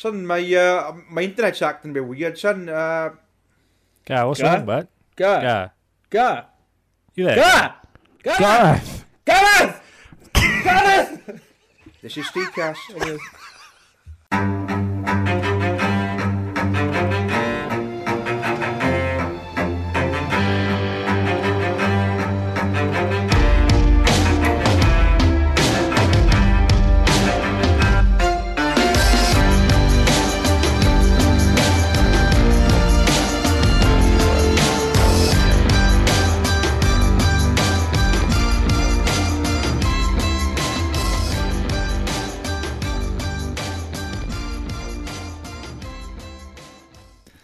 Son, my uh, my internet's acting a bit weird, son. Uh, Gar, what's Gar? wrong, bud? Gar. Gar, Gar. you there? Gar. Gareth. Gareth! Gareth. Gareth. this is Steakcast.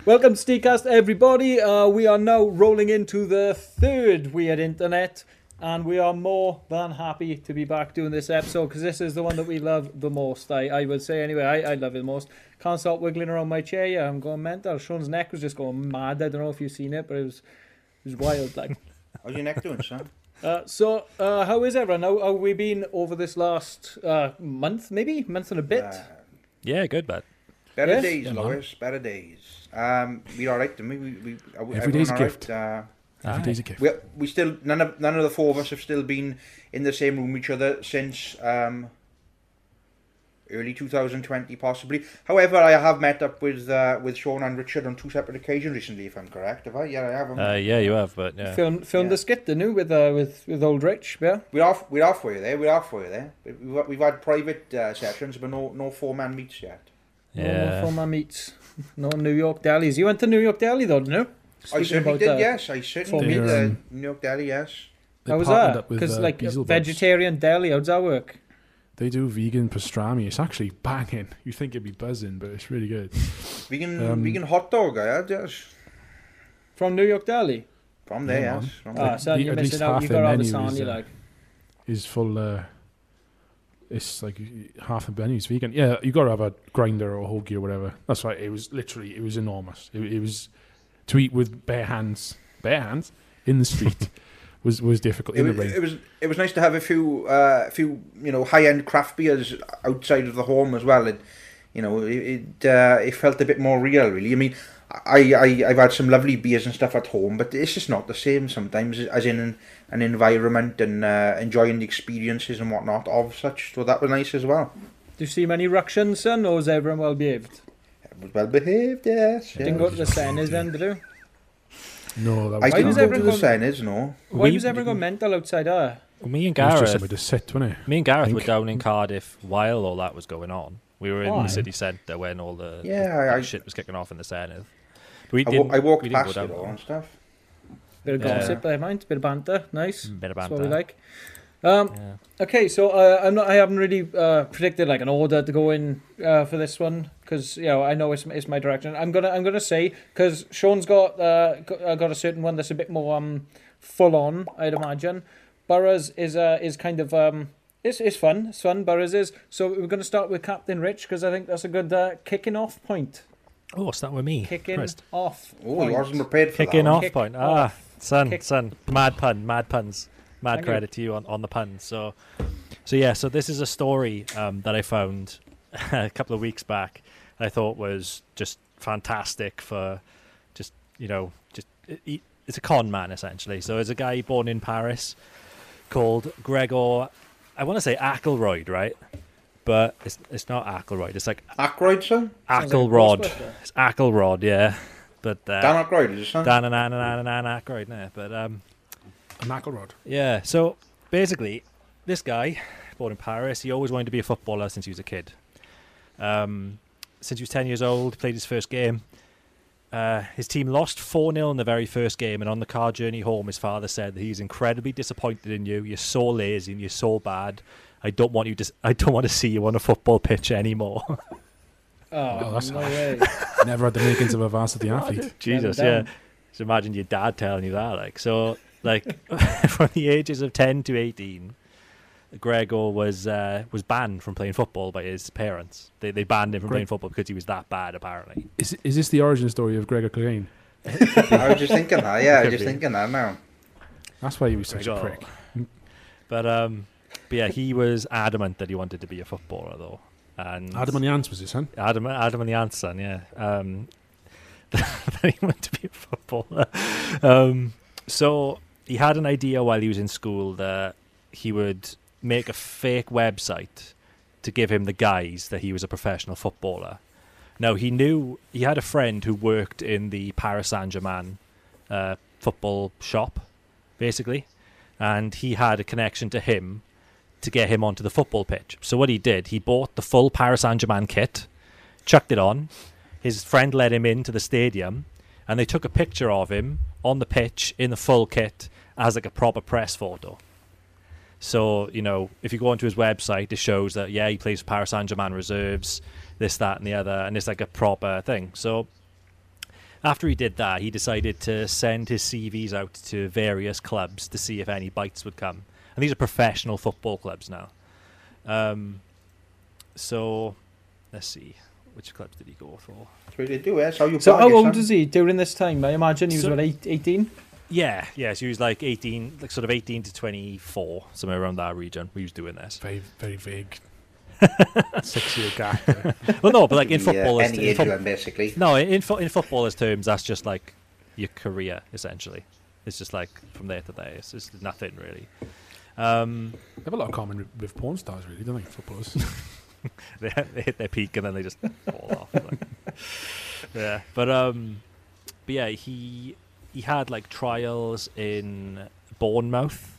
Welcome to Steakcast, everybody. Uh, we are now rolling into the third Weird Internet, and we are more than happy to be back doing this episode because this is the one that we love the most. I, I would say anyway. I, I love it the most. Can't stop wiggling around my chair. Yeah, I'm going mental. Sean's neck was just going mad. I don't know if you've seen it, but it was it was wild. Like. How's your neck doing, Sean? Uh, so, uh, how is everyone? How, how we been over this last uh, month, maybe month and a bit? Uh, Yeah, good, bud. better Yeah? days, Yeah, man. Lois. Better days. Um, we're all right, didn't we? we, we Every day's a everyone all right? gift. Uh, Every Aye. day's a gift. we we still none of none of the four of us have still been in the same room with each other since um, early 2020, possibly. However, I have met up with uh, with Sean and Richard on two separate occasions recently, if I'm correct. Have I? Yeah, I have. haven't Uh, yeah, you have, but yeah. Filmed filmed Yeah. the skit, didn't you, with uh, with with old Rich? Yeah. We're off. We're halfway there. We're halfway there. We've, we've had private uh, sessions, but no no four man meets yet. No Yeah. more my meets. No New York delis. You went to New York Deli though, didn't you? I Speaking certainly about, did. yes, I certainly for did. me- Uh, Um, New York Deli. Yes. They How was partnered that? Because uh, like Beelzebubs. vegetarian deli, how does that work? They do vegan pastrami. It's actually banging. You think it'd be buzzing, but it's really good. Vegan Um, vegan hot dog. I had yes. From New York Deli. From there, Yeah, yes. From Ah, there. son, the- you're at least missing out. half You their got all the menu sani, is, uh, like. Is full. Uh, it's like half the menu's vegan. Yeah, you got to have a grinder or a hoagie or whatever. That's right. It was literally. It was enormous. It, it was to eat with bare hands. Bare hands in the street was was difficult It in was, the rain. it was it was nice to have a few uh, few you know high end craft beers outside of the home as well. It you know it it, uh, it felt a bit more real really. I mean I, I I've had some lovely beers and stuff at home, but it's just not the same sometimes as in an, an environment and uh, enjoying the experiences and whatnot of such. So that was nice as well. Do you see many ructions, son, or is everyone well behaved? It was well behaved, yes. Didn't go to the Senedd then, did you? no, that I was Why didn't go to the going- Senedd, no. Why We was everyone going mental outside? Ah, Me and It was just Gareth, to sit, wasn't it? me and Gareth were down in Cardiff while all that was going on. We were in Why? the city centre when all the, the- Yeah, the I- shit was kicking off in the Senedd. We I, I walked we didn't go past it all and stuff. Bit of Yeah. gossip there, mind. Bit of banter. Nice. Bit of That's what we banter. like. Um, Yeah. Okay, so uh, I'm not. I haven't really uh, predicted like an order to go in uh, for this one because you know I know it's, it's my direction. I'm gonna I'm gonna say because Sean's got uh, got, uh, a certain one that's a bit more um full on. I'd imagine. Burrows is uh, is kind of um it's it's fun. It's fun. Burrows is. So we're gonna start with Captain Rich because I think that's a good uh, kicking off point. Oh, what's that with me? Kicking Christ. off. Oh, point. I wasn't prepared for Kicking that. off Kick point. off. Son, Kick- son. Mad pun, mad puns. Mad Thank you. credit to you on, on the puns. So, so yeah. So this is a story um, that I found a couple of weeks back. I thought was just fantastic for just you know just it, it- it's a con man essentially. So it's a guy born in Paris called Gregor. I want to say Ackleroyd, right? But it's it's not Ackleroyd. It's like Ackroyd, son? Sounds like a Acklerod. Ghostbuster. Ah. It's Acklerod, yeah. But uh, Dan Ackroyd, is it, son? Dan and Dan and Dan and Dan Aykroyd, no. But um, A McElrod. yeah. So basically, this guy, born in Paris, he always wanted to be a footballer since he was a kid. Um, since he was ten years old, played his first game. Uh, his team lost 4 0 in the very first game, and on the car journey home, his father said that he's incredibly disappointed in you. You're so lazy and you're so bad. I don't want you to. I don't want to see you on a football pitch anymore. Oh, Oh, that's no way. Never had the makings of a varsity athlete. Jesus, yeah. So imagine your dad telling you that. Like, so, like, from the ages of ten to eighteen, Gregor was uh, was banned from playing football by his parents. They they banned him from Greg- playing football because he was that bad, apparently. Is is this the origin story of Gregor Clegane? I was just thinking that. Yeah, I Could was just be. thinking that now. That's why he was such a prick. But um, but yeah, he was adamant that he wanted to be a footballer, though. And Adam and the Ants was his son. Adam, Adam and the Ants son, yeah. Um, that he wanted to be a footballer. Um, so he had an idea while he was in school that he would make a fake website to give him the guise that he was a professional footballer. Now he knew he had a friend who worked in the Paris Saint Germain uh, football shop, basically, and he had a connection to him to get him onto the football pitch. So what he did, he bought the full Paris Saint Germain kit, chucked it on. His friend led him into the stadium, and they took a picture of him on the pitch in the full kit as like a proper press photo. So you know, if you go onto his website, it shows that yeah, he plays Paris Saint Germain reserves, this, that, and the other, and it's like a proper thing. So after he did that, he decided to send his CVs out to various clubs to see if any bites would come. And these are professional football clubs now. Um, so let's see, which clubs did he go for? That's what they do, eh? That's how So how old son. is he during this time? I imagine he was So- about eight, 18? Yeah, yeah. So he was like eighteen, like sort of eighteen to twenty-four, somewhere around that region. He was doing this. Very, very vague. Six year gap. Well, no, but like in Could be, football, any in, age fo- then, basically. no, in fo- in footballers' terms, that's just like your career essentially. It's just like from there to there. It's just nothing really. Um, They have a lot of common with- porn stars, really, don't they? Footballers. they, they hit their peak and then they just fall off. like. Yeah, but um, but yeah, he he had like trials in Bournemouth,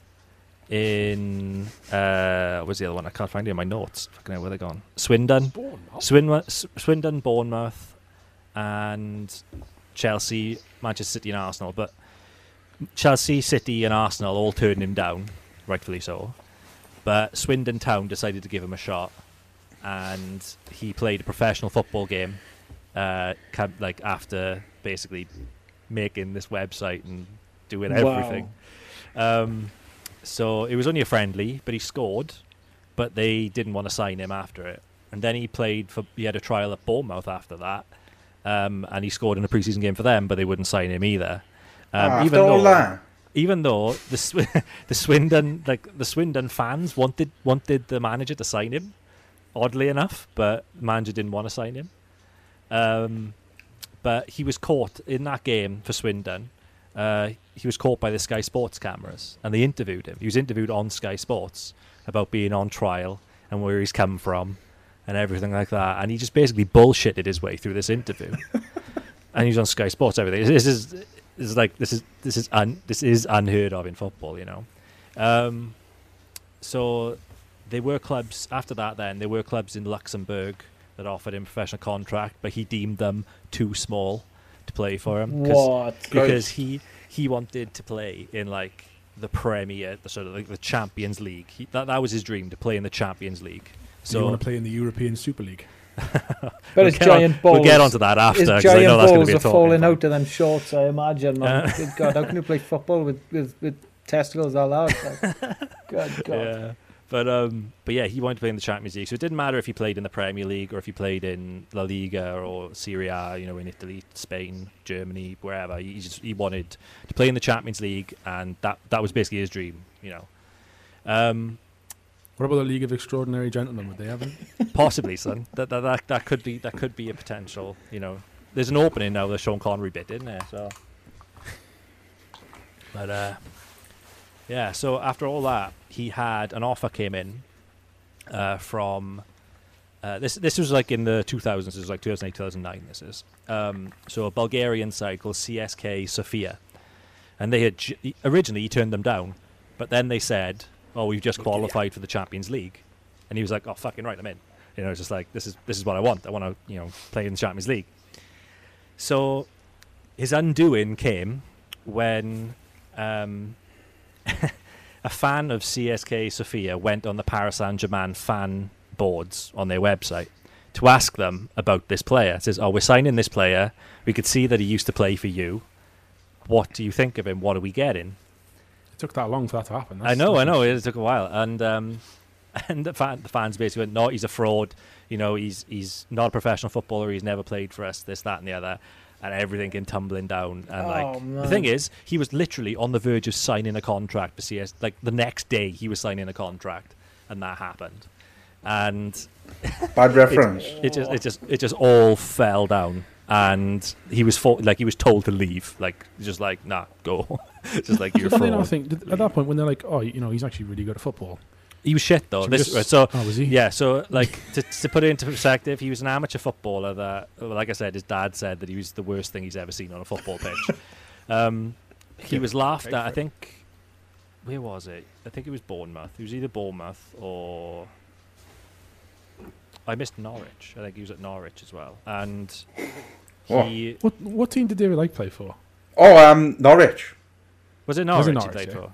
in uh, what's the other one? I can't find it in my notes. Fucking hell, where they gone? Swindon. Oh, Swindon, Swindon, Bournemouth, and Chelsea, Manchester City, and Arsenal. But Chelsea, City, and Arsenal all turned him down, rightfully so. But Swindon Town decided to give him a shot, and he played a professional football game, uh, like after basically making this website and doing Wow. everything. Um, so it was only a friendly, but he scored, but they didn't want to sign him after it. And then he played for, he had a trial at Bournemouth after that, um, and he scored in a preseason game for them, but they wouldn't sign him either. Um, Ah, even after all that. Even though the Sw- the Swindon like the Swindon fans wanted wanted the manager to sign him, oddly enough, but the manager didn't want to sign him. Um, but he was caught in that game for Swindon. Uh, he was caught by the Sky Sports cameras, and they interviewed him. He was interviewed on Sky Sports about being on trial and where he's come from, and everything like that. And he just basically bullshitted his way through this interview. and he's on Sky Sports. Everything. This is this is like this is this is un, this is unheard of in football. You know. Um, so there were clubs after that. Then there were clubs in Luxembourg that offered him a professional contract, but he deemed them too small to play for him. 'cause- What? because he he wanted to play in like the Premier, the sort of like the Champions League. He, that that was his dream to play in the Champions League. So you So want to play in the European Super League? But we'll his get on- giant balls. We'll get onto that after I know giant that's going to balls be a are falling out of them shorts, I imagine, man. Uh, Good God, how can you play football with, with, with testicles all out? Like, good God. Yeah. But um, but yeah, he wanted to play in the Champions League, so it didn't matter if he played in the Premier League or if he played in La Liga or Serie A, you know, in Italy, Spain, Germany, wherever. He just he wanted to play in the Champions League, and that that was basically his dream, you know. Um, What about the League of Extraordinary Gentlemen? Would they have him? Possibly, son. That, that that that could be that could be a potential. You know, there's an opening now. The Sean Connery bit, isn't there? So, but uh, yeah. So after all that, he had an offer came in uh, from uh, this. This was like in the 2000s. This was like 2008, 2009. This is um, so a Bulgarian side called CSKA Sofia, and they had originally he turned them down, but then they said, "Oh, we've just qualified for the Champions League." and he was like, "Oh, fucking right, I'm in." You know, it's just like this is this is what I want. I want to you know play in the Champions League. So his undoing came when um, a fan of CSKA Sofia went on the Paris Saint Germain fan boards on their website to ask them about this player. It says, "Oh, we're signing this player. We could see that he used to play for you. What do you think of him? What are we getting?" It took that long for that to happen. I know, I know. It took a while, and um, and the, fan, the fans basically went, "No, he's a fraud. You know, he's he's not a professional footballer. He's never played for us. This, that, and the other." And everything came tumbling down. And Oh, like the thing is, he was literally on the verge of signing a contract for CS. Like the next day, he was signing a contract, and that happened. and Bad reference. it just it just it just all fell down and he was fo- like he was told to leave like just like nah go just like you're But then I think at that point when they're like, oh, you know, he's actually really good at football. he was shit though Should we this just- so oh, was he? yeah so like to, to put it into perspective he was an amateur footballer that like i said his dad said that he was the worst thing he's ever seen on a football pitch um, he was laughed at i for think where was it i think it was bournemouth it was either bournemouth or i missed norwich i think he was at norwich as well and he What what team did David Icke play for? Oh, um, Norwich. Was it Was norwich, it he Norwich, yeah. for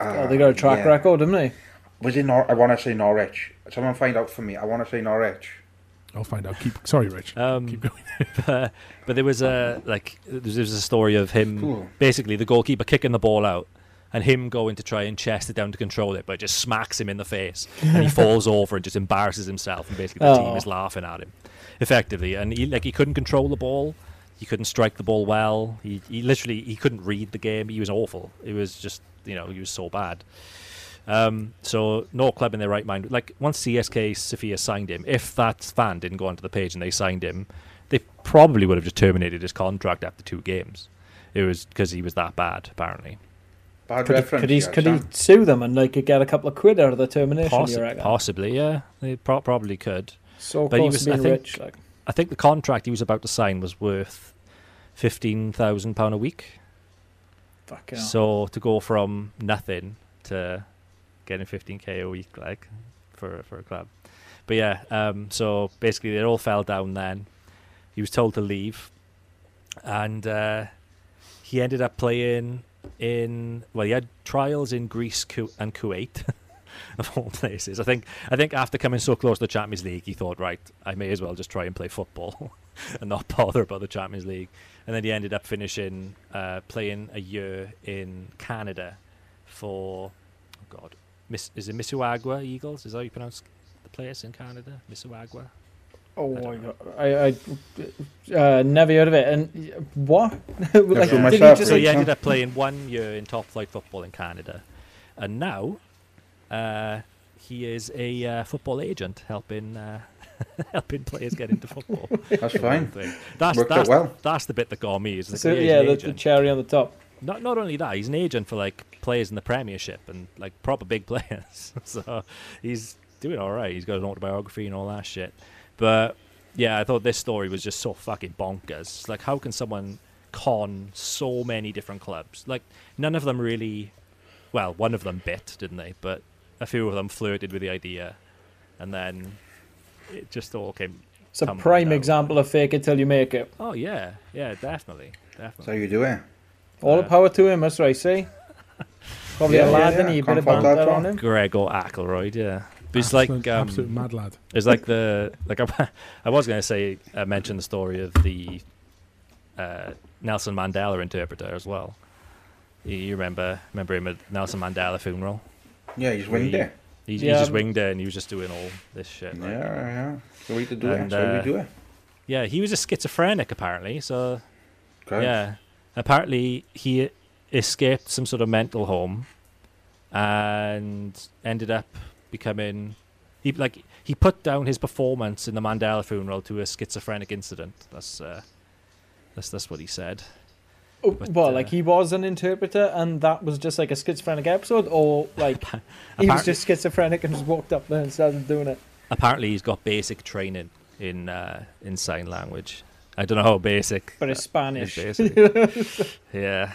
Oh, they got a track yeah. record, haven't they? Was it Nor? I want to say Norwich. Someone find out for me. I want to say Norwich. I'll find out. Keep sorry, Rich. um, Keep going. but, but there was a like there was a story of him Cool. basically the goalkeeper kicking the ball out and him going to try and chest it down to control it, but it just smacks him in the face and he falls over and just embarrasses himself and basically the team Oh. is laughing at him effectively and he like he couldn't control the ball he couldn't strike the ball well he, he literally he couldn't read the game he was awful it was just you know he was so bad um, so no club in their right mind like once CSKA Sofia signed him if that fan didn't go onto the page and they signed him they probably would have just terminated his contract after two games it was because he was that bad apparently Bad Could he, reference. could he, yeah, could he sue them and like get a couple of quid out of the termination? Possi- possibly, yeah. They pro- probably could. so but he close was- to being I think- rich. Like, I think the contract he was about to sign was worth fifteen thousand pound a week. fucking hell. So to go from nothing to getting fifteen k a week, like for for a club. But yeah, um, so basically it all fell down. Then he was told to leave, and uh, he ended up playing in well, he had trials in Greece and Kuwait. Of all places, I think. I think after coming so close to the Champions League, he thought, right, I may as well just try and play football and not bother about the Champions League. And then he ended up finishing uh, playing a year in Canada for, oh God, Miss, is it Mississauga Eagles? Is that how you pronounce the place in Canada? Mississauga? Oh I my god! I, I uh, never heard of it. And what? like, through did he myself, just So like he ended up playing one year in top flight football in Canada, and now uh, he is a uh, football agent helping uh, helping players get into football. That's fine. Thing. That's Worked out well. that's the bit that got me. Is like, so, yeah, he's yeah, an the, the cherry on the top. not not only that, he's an agent for like players in the Premiership and like proper big players. so he's doing all right. He's got an autobiography and all that shit. But yeah, I thought this story was just so fucking bonkers. Like, how can someone con so many different clubs? Like, none of them really. Well, one of them bit, didn't they? But a few of them flirted with the idea, and then it just all came. It's a prime down. example of fake it till you make it. Oh yeah, yeah, definitely, definitely. So you do it. All the Uh, power to him, that's right, see? Probably Yeah, a yeah, lad, yeah. didn't he? A bit Can't of banter on all. him. Gregor Ackleroyd, yeah. But it's like Absolute- um, absolute mad lad. It's like the like I, I was going to say uh, mention the story of the uh, Nelson Mandela interpreter as well. You, you remember remember him at Nelson Mandela funeral? Yeah, he's winged We- He, he just um, winged it and he was just doing all this shit. Yeah, yeah. So we to do And, it. So uh, we do it. yeah. He was a schizophrenic apparently. So yeah, apparently he escaped some sort of mental home and ended up becoming he like he put down his performance in the Mandela funeral to a schizophrenic incident. That's uh, that's that's what he said. Oh, But, what, uh, like he was an interpreter and that was just like a schizophrenic episode? Or like he was just schizophrenic and just walked up there and started doing it? Apparently, he's got basic training in uh, in sign language. I don't know how basic. But it's Spanish. is basic. yeah,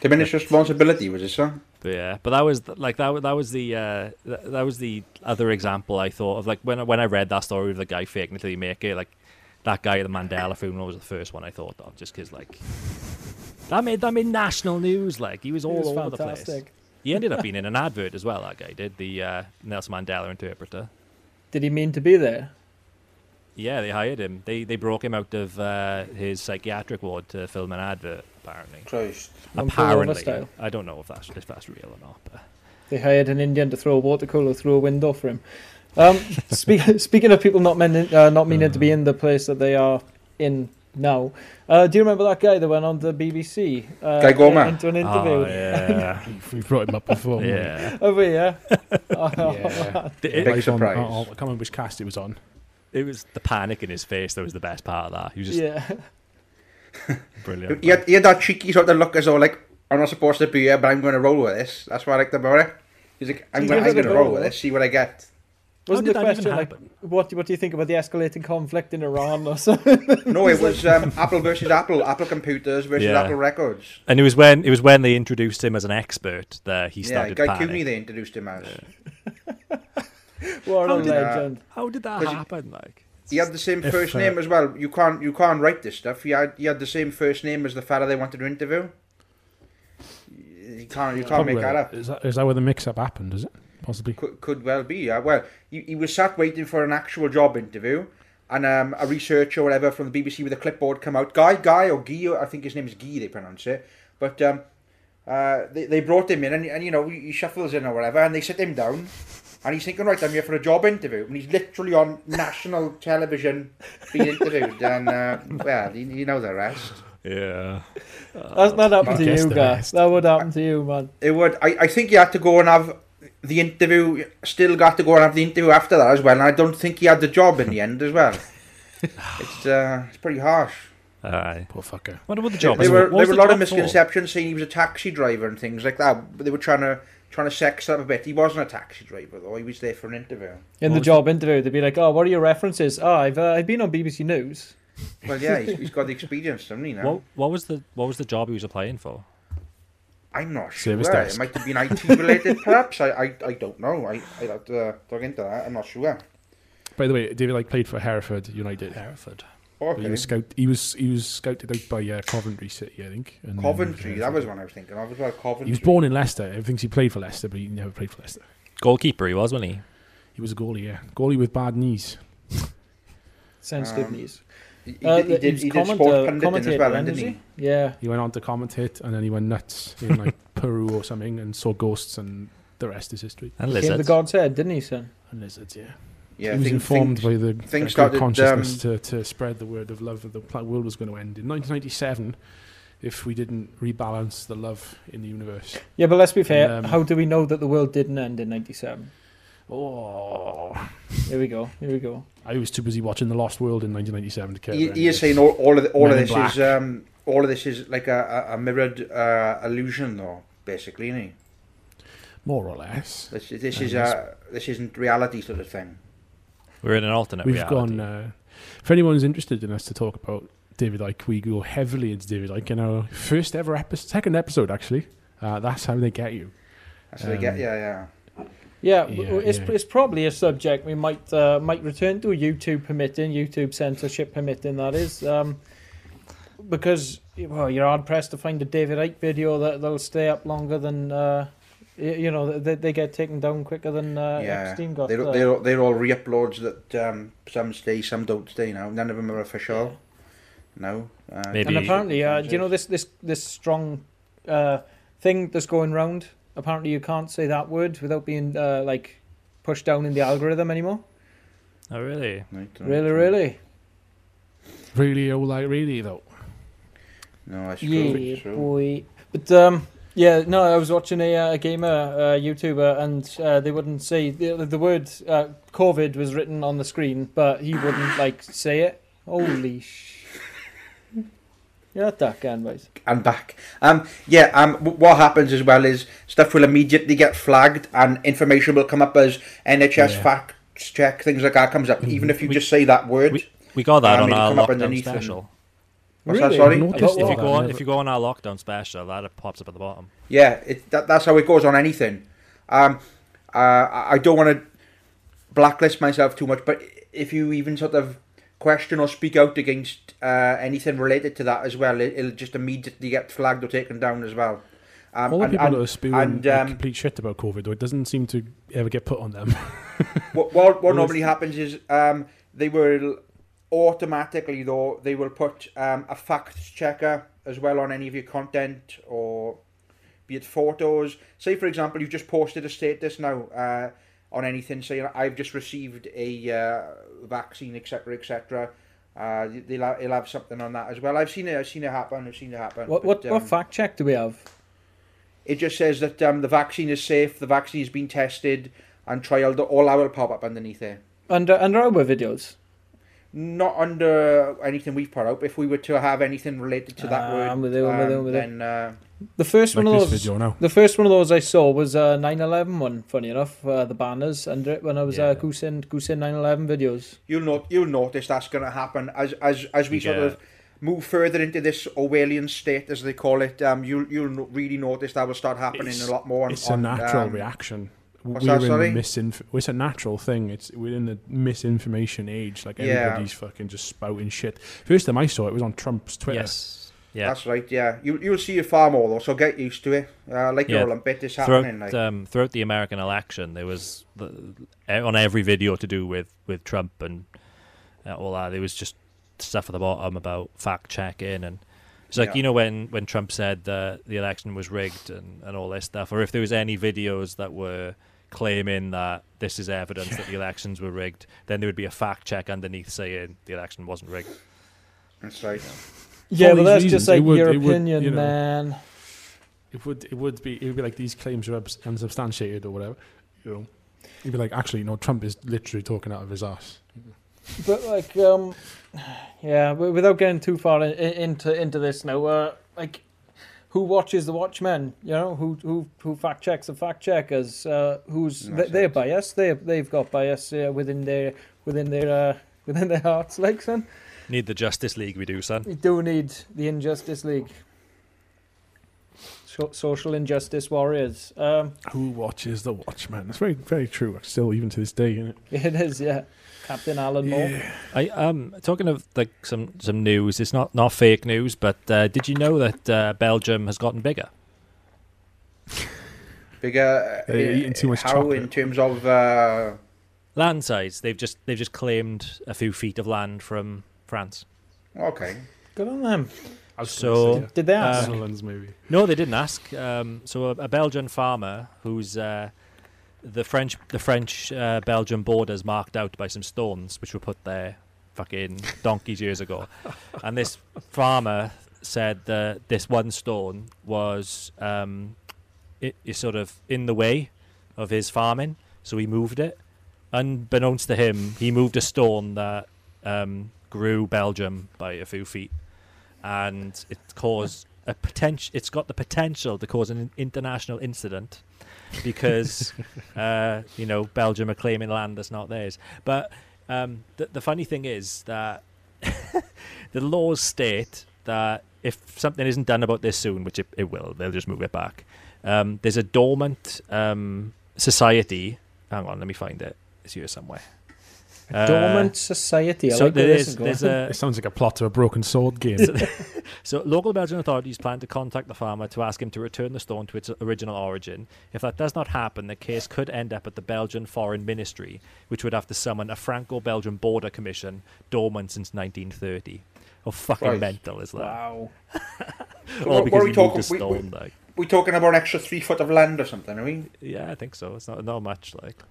Diminished responsibility was it, sir? but yeah, but that was like that. That was the uh, that was the other example I thought of. Like when I- when I read that story of the guy faking until he make it, like that guy at the Mandela funeral was the first one I thought of, just because like that made that made national news. Like he was It all was over the place. He ended up being in an advert as well. That guy did the uh, Nelson Mandela interpreter. Did he mean to be there? Yeah, they hired him. They they broke him out of uh, his psychiatric ward to film an advert. Apparently, Christ. One pull over apparently, style. I don't know if that's if that's real or not. But They hired an Indian to throw a water cooler through a window for him. Um, speak, speaking of people not meaning uh, not meaning to be in the place that they are in now. Uh, do you remember that guy that went on the BBC? Uh, Guy Goma? Into an interview. Oh, yeah. We've brought him up before. haven't we? yeah. Have we, yeah? Yeah. It, Big Live on- surprise. oh, I can't remember which cast it was on. it was the panic in his face that was the best part of that. He was just yeah. brilliant. He had, he had that cheeky sort of look as though, like, I'm not supposed to be here, but I'm going to roll with this. That's what I liked about it. He's like, I'm going gonna to roll with with this, see what I get. Wasn't did the that even question like, happen? what, what do you think about the escalating conflict in Iran or something? No, it was um, Apple versus Apple, Apple computers versus Yeah. Apple records. And it was when it was when they introduced him as an expert that he started. Yeah, Guy panic. Kewney they introduced him as. what a How did- legend. How did that 'Cause he- happen? Like, He had the same If, first uh, name as well. You can't you can't write this stuff. He had he had the same first name as the fella they wanted to interview. You can't you can't make that up. Is that, is that where the mix-up happened? Is it possibly? Could, could well be. Yeah. Well, he, he was sat waiting for an actual job interview, and um, a researcher or whatever from the BBC with a clipboard come out. Guy, Guy or Guy, I think his name is Guy. They pronounce it. But um, uh, they they brought him in, and, and you know he shuffles in or whatever, and they sit him down, and he's thinking, right, I'm here for a job interview, and he's literally on national television being interviewed, and uh, well, you, you know the rest. yeah, That's not happened to you, the guy. rest. That would happen to you, man. It would. I, I think you had to go and have the interview. Still got to go and have the interview after that as well. And I don't think he had the job in the end as well. it's uh, it's pretty harsh. Aye. Poor fucker. What about the job? there were there were the a lot of job for? misconceptions saying he was a taxi driver and things like that. But they were trying to trying to sex up a bit. He wasn't a taxi driver though. He was there for an interview. In What the was job interview, they'd be like, "Oh, what are your references? Oh, I've uh, I've been on BBC News." Well, yeah, he's, he's got the experience, doesn't he? Now What, what was the what was the job he was applying for? I'm not sure. Service It might have been IT related, perhaps. I, I I don't know. I I'd have to uh, look into that. I'm not sure. By the way, David Icke played for Hereford United. Hereford. He was scout. He was he was scouted out by uh, Coventry City, I think. and Coventry, moved to that was Hereford. one I was thinking of as well. Coventry. He was born in Leicester. Everything thinks he played for Leicester, but he never played for Leicester. Goalkeeper he was, wasn't he? He was a goalie, yeah, goalie with bad knees. Sensitive Um, knees. He, he Uh, did, he he did, he did comment- sport uh, pundit as well, then, didn't is he? Yeah. He went on to commentate, and then he went nuts in like Peru or something, and saw ghosts, and the rest is history. And Came the lizards. God's head, didn't he, son? And lizards, yeah. Yeah, he was things- informed things- by the things collective started, consciousness um, to, to spread the word of love that the world was going to end in 1997 if we didn't rebalance the love in the universe. Yeah, but let's be fair. um, how do we know that the world didn't end in '97? Oh, Here we go. Here we go. I was too busy watching The Lost World in 1997 to care. He, about he any is saying all, all of the, all Men of in this is um, all of this is like a, a, a mirrored uh, illusion, though. Basically, isn't he? more or less. This, this is yes. uh, this isn't reality sort of thing. We're in an alternate We've reality. gone. Uh, if anyone's interested in us to talk about David Icke, we go heavily into David Icke in our first ever episode, second episode actually. Uh, that's how they get you. That's what they get. Um, Yeah, yeah. Yeah, Yeah, it's yeah. it's probably a subject we might uh, might return to YouTube permitting, YouTube censorship permitting. That is, um, because well, you're hard pressed to find a David Icke video that that'll stay up longer than uh, you know they, they get taken down quicker than uh, yeah. Epstein got. They're, uh, they're, they're all re-uploads that um, some stay, some don't stay now. None of them are official. No. Uh, Maybe- and apparently, uh, do you know this this this strong uh, thing that's going round? Apparently, you can't say that word without being uh, like pushed down in the algorithm anymore. Oh really? Right, right, Really, really. Really, oh, like really though. No, that's true. Yeah, it's boy. But um, yeah, no, I was watching a, uh, a gamer uh, YouTuber, and uh, they wouldn't say the, the word uh, COVID was written on the screen, but he wouldn't like say it. Holy sh! You're not that guy, boys. and back. Um, yeah. Um, what happens as well is stuff will immediately get flagged, and information will come up as NHS Yeah. facts check things like that comes up, even if you We- just say that word. We, we got that Um, on it'll our lockdown special. What's Really? that? Sorry. Noticed If you go on, if you go on our lockdown special, that pops up at the bottom. Yeah, it, that, that's how it goes on anything. Um, uh, I I don't want to blacklist myself too much, but if you even sort of question or speak out against uh, anything related to that as well, it, it'll just immediately get flagged or taken down as well. Um, All the and- people and that are spewing and, um, complete shit about COVID, though, it doesn't seem to ever get put on them. what, what, what normally happens is um, they will automatically though they will put um, a fact checker as well on any of your content or be it photos say for example you've just posted a status now uh, on anything saying I've just received a uh, vaccine etc etc Uh, they'll have, he'll have something on that as well. I've seen it. I've seen it happen. I've seen it happen. What but, what, what um, fact check do we have? It just says that um, the vaccine is safe. The vaccine has been tested and trialed. All that will pop up underneath there. Under under our videos. Not under anything we've put out. If we were to have anything related to that Ah, word, I'm with you, I'm with you, I'm um, with you. then uh, The first Like one of those. video now. The first one of those I saw was uh, 9/11 one. Funny enough, uh, the banners under it when I was Yeah. uh, goosing goosing 9/11 videos. you'll not you'll notice that's going to happen as as as we sort of move further into this Orwellian state, as they call it. Um, you'll you'll really notice that will start happening It's- a lot more. On, It's a on, natural um, reaction. What's we're that, in sorry? the misinf- It's a natural thing. It's we're in the misinformation age. Like Yeah. everybody's fucking just spouting shit. First time I saw it was on Trump's Twitter. Yes. Yeah. That's right. Yeah, you you'll see it far more though. So get used to it. Uh, like Yeah. your Olympic is happening. throughout Like, um, throughout the American election, there was the, eh, on every video to do with with Trump and uh, all that. There was just stuff at the bottom about fact checking and it's like Yeah. you know when when Trump said that the election was rigged and and all this stuff, or if there was any videos that were claiming that this is evidence that the elections were rigged, then there would be a fact check underneath saying the election wasn't rigged. that's right. Yeah, all but that's reasons, just like would- your it would, opinion, you know. man. It would it would be it would be like these claims are unsubstantiated or whatever. You know, you'd be like, actually, no, Trump is literally talking out of his ass. But like, um, yeah, without getting too far in, in, into into this now, uh, like, who watches the Watchmen? You know, who who who fact checks the fact checkers? Uh, who's they, That's they're biased. They they've got bias uh, within their within their uh, within their hearts. Like, son, Need the Justice League, we do, son. we do need the Injustice League. So, social injustice warriors. Um, Who watches the Watchmen? It's very very true. Still, even to this day, isn't it? it is, yeah. Captain Alan Moore. I um talking of like some some news. It's not not fake news, but uh, did you know that uh, Belgium has gotten bigger? Bigger. uh, They're eating too much how chocolate. in terms of uh, Land size. They've just they've just claimed a few feet of land from France. okay. Good on them. So- Did they Uh, ask? yeah. Maybe. No, they didn't ask. Um, so a, a Belgian farmer who's uh, the French the French uh, Belgian borders marked out by some stones which were put there fucking donkeys years ago, and this farmer said that this one stone was um, it is sort of in the way of his farming, so he moved it. Unbeknownst to him, he moved a stone that um, grew Belgium by a few feet, and it caused a potential. It's got the potential to cause an international incident because uh, you know Belgium are claiming land that's not theirs. But um, the the funny thing is that the laws state that if something isn't done about this soon, which it, it will, they'll just move it back. Um, there's a dormant um, society. Hang on, let me find it. It's here somewhere. Uh, Dormant society. I so like where there this is, is going. there's a It sounds like a plot to a broken sword game. So local Belgian authorities plan to contact the farmer to ask him to return the stone to its original origin. If that does not happen, the case could end up at the Belgian Foreign Ministry, which would have to summon a Franco-Belgian border commission dormant since 1930. How fucking Christ. mental is that? Wow. So All what, because what are we he moved talking? a We, stone, we, like. we talking about an extra three foot of land or something? Are we Yeah, I think so. It's not not much like.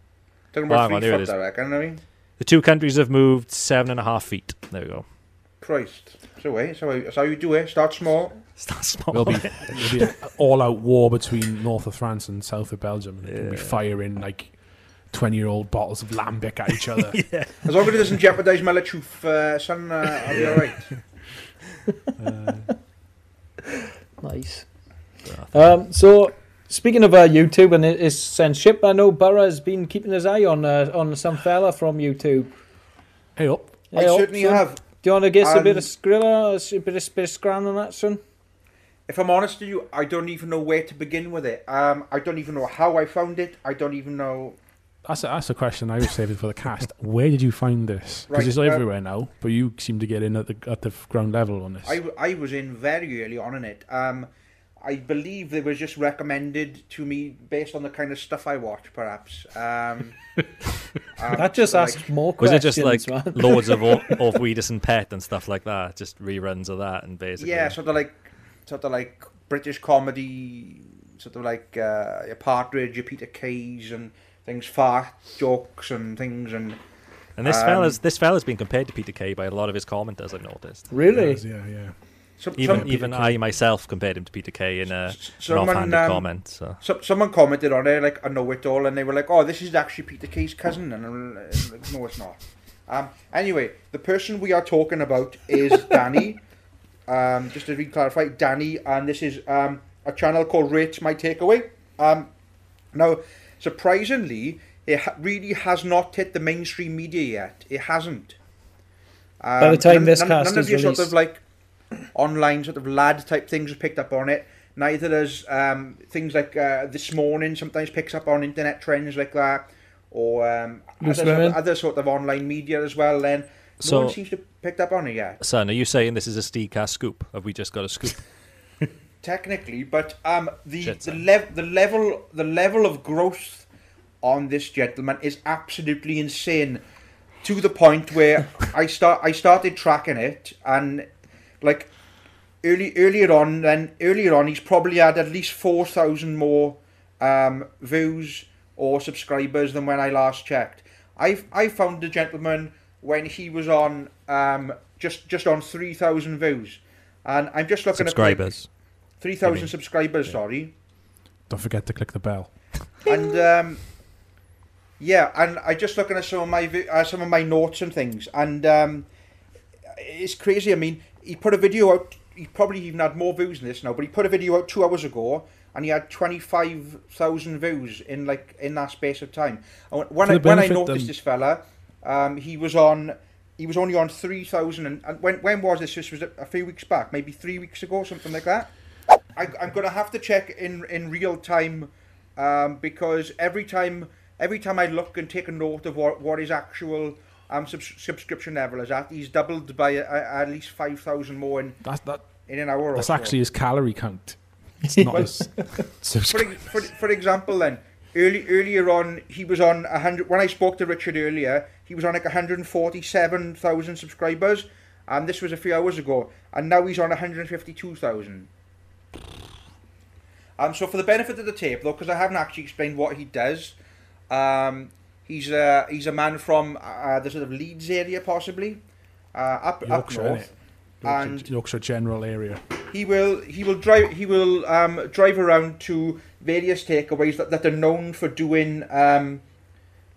talking about hang on, three here it foot? I reckon. I mean, The two countries have moved seven and a half feet. There we go. Christ. So eh, so that's how you do it. Start small. It's not small. There'll be, there'll be an all-out war between north of France and south of Belgium. And they'll be firing like twenty-year-old bottles of lambic at each other. As long as it doesn't jeopardise my truth, uh, son, uh, I'll be all right. Uh, Nice. Um, so, speaking of uh, YouTube and its censorship, I know Burra has been keeping his eye on uh, on some fella from YouTube. hey up. I up, certainly son. have. Do you want to give us a bit Um, of skrilla, a bit of, bit of scran on that, son? If I'm honest with you, I don't even know where to begin with it. Um, I don't even know how I found it. I don't even know. That's a, that's a question I was saving for the cast. Where did you find this? Because Right, it's uh, everywhere now, but you seem to get in at the at the ground level on this. I, I was in very early on in it. Um, I believe they were just recommended to me based on the kind of stuff I watch, perhaps. Um, um, that just so, like, asks more was it questions, just like man. loads of Or- of Weedus and Pet and stuff like that? Just reruns of that and basically. Yeah, sort of like, sort of like British comedy, sort of like uh, your Partridge, your Peter Kays, and things, fart jokes and things, and And this Um, fella's this fella's been compared to Peter Kay by a lot of his commenters. I've noticed. Really? Yes, yeah, yeah. Some, Even some, even I myself compared him to Peter Kay in a, s- an someone, offhanded um, comment. So So, someone commented on it, like, I know it all, and they were like, oh, this is actually Peter Kay's cousin. And I'm like, no, it's not. Um, anyway, the person we are talking about is Danny. um, just to re-clarify, Danny, and this is um, a channel called Rate My Takeaway. Um, now, surprisingly, it ha- really has not hit the mainstream media yet. It hasn't. Um, By the time none, this none, cast none of is your sort of like online sort of lad type things have picked up on it. Neither does um, things like uh, this morning sometimes picks up on internet trends like that, or um, other, sort of, other sort of online media as well. Then no So- one seems to have picked up on it yet, son, are you saying this is a Steakcast scoop? Have we just got a scoop? technically. But um, the Shit, the, son. lev- the level the level of growth on this gentleman is absolutely insane, to the point where I start I started tracking it and like early earlier on then earlier on he's probably had at least 4000 more um, views or subscribers than when I last checked I I found the gentleman when he was on um, just just on 3000 views and I'm just looking Subscribers. at 3000 mean? subscribers sorry Don't forget to click the bell. and um, yeah, and I just looking at some of my uh, some of my notes and things, and um, it's crazy. I mean, he put a video out. He probably even had more views than this now, but he put a video out two hours ago, and he had twenty five thousand views in like in that space of time. And when I when I noticed um, this fella, um, he was on. He was only on three thousand, and, when when was this? This was a, a few weeks back, maybe three weeks ago, something like that. I, I'm gonna have to check in in real time um, because every time every time I look and take a note of what, what his actual um, subs- subscription level is at, he's doubled by a, a, at least five thousand more in, That's that. in an hour. That's or so. actually his calorie count. It's not his for, for, for example then early earlier on he was on a hundred when I spoke to Richard earlier he was on like 147,000 subscribers and this was a few hours ago and now he's on 152,000 um, so for the benefit of the tape though because I haven't actually explained what he does um, he's a he's a man from uh, the sort of Leeds area possibly uh, up Yorkshire, up north? Yorkshire, and- Yorkshire general area. he will he will drive he will um, drive around to various takeaways that, that are known for doing um,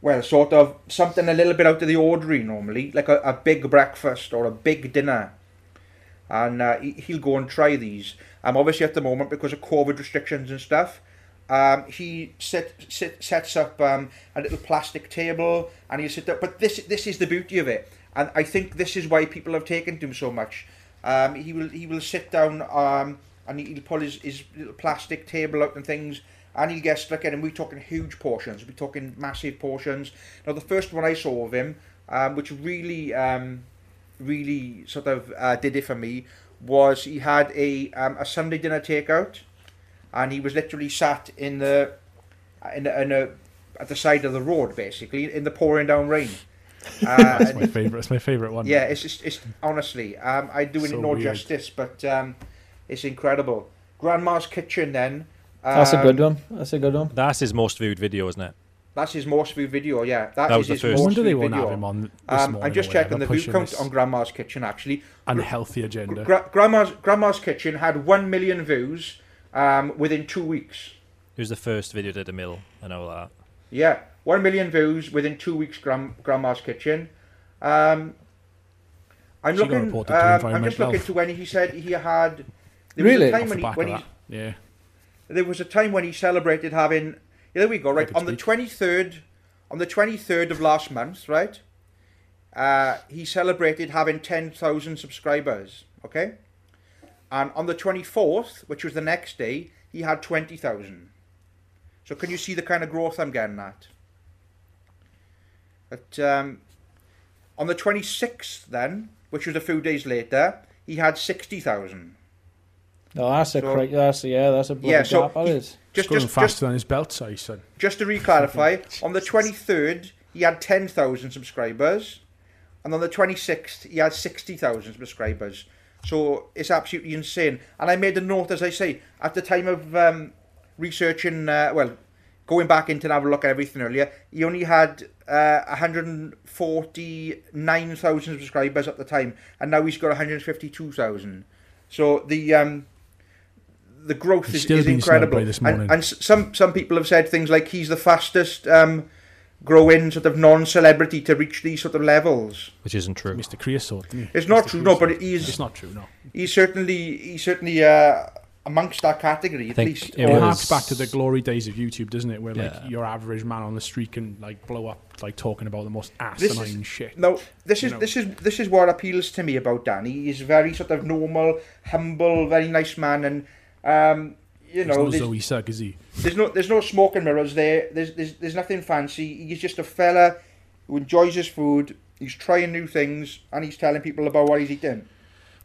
well sort of something a little bit out of the ordinary normally like a, a big breakfast or a big dinner and uh, he, he'll go and try these I'm um, obviously at the moment because of covid restrictions and stuff um, he set, set, sets up um, a little plastic table and he'll sit there but this this is the beauty of it. And I think this is why people have taken to him so much. Um, he will he will sit down um, and he'll pull his, his little plastic table out and things and he'll get stuck in and we're talking huge portions we're talking massive portions. Now the first one I saw of him um, which really um, really sort of uh, did it for me was he had a um, a Sunday dinner takeout and he was literally sat in the in a, in a at the side of the road basically in the pouring down rain uh, That's my favorite. It's my favorite one. yeah, it's just, it's honestly, um, I do it So no weird. justice, but um, it's incredible. Grandma's Kitchen, then. That's a um, good one. That's a good one. That's his most viewed video, isn't it? That's his most viewed video. Yeah, That that was is the his first. I most wonder they viewed won't video. have him on this Um, morning. I'm just checking whatever, the view count on Grandma's Kitchen. Actually, unhealthy agenda. Gra- Grandma's Grandma's Kitchen had one million views um, within two weeks. It was the first video did a mill. I know that. Yeah, one million views within two weeks. Gram- Grandma's Kitchen. Um, I'm She got looking. to Um, I'm just looking Health. to when he said he had. There Really? was a time when he, when he. Yeah. there was a time when he celebrated having. Yeah, there we go. Right Rapid on the twenty third, on the twenty third of last month, right? Uh, he celebrated having ten thousand subscribers. Okay, and on the twenty fourth, which was the next day, he had twenty thousand. So can you see the kind of growth I'm getting at? But um, on the twenty sixth, then, which was a few days later, he had sixty thousand. No, that's a So- cra- that's yeah, that's a bloody Yeah, so gap, that he- is. Just, Just, going just, faster just than his belt size, son. Just to re-clarify, on the 23rd, he had 10,000 subscribers. And on the 26th, he had 60,000 subscribers. So it's absolutely insane. And I made a note, as I say, at the time of um, researching, uh, well, going back into and have a look at everything earlier, he only had uh, 149,000 subscribers at the time, and now he's got 152,000. So the um, the growth He's is, is incredible. this and, morning. and some some people have said things like he's the fastest um, growing sort of non-celebrity to reach these sort of levels. which isn't true. Mr. Creosote. Isn't? It's not Mr. true, no, but Creosote. it is- not true. No. He's certainly he's certainly uh, amongst that category at least. it It harks back to the glory days of YouTube, doesn't it? Where like Yeah. your average man on the street can like blow up like talking about the most This is- shit. No, this is No. this is this is what appeals to me about Danny. He's very sort of normal, humble, very nice man, and um, you There's know, no there's, Zoe Sugg, is he? there's no there's no smoke and mirrors there. There's, there's there's nothing fancy. He's just a fella who enjoys his food. He's trying new things, and he's telling people about what he's eating.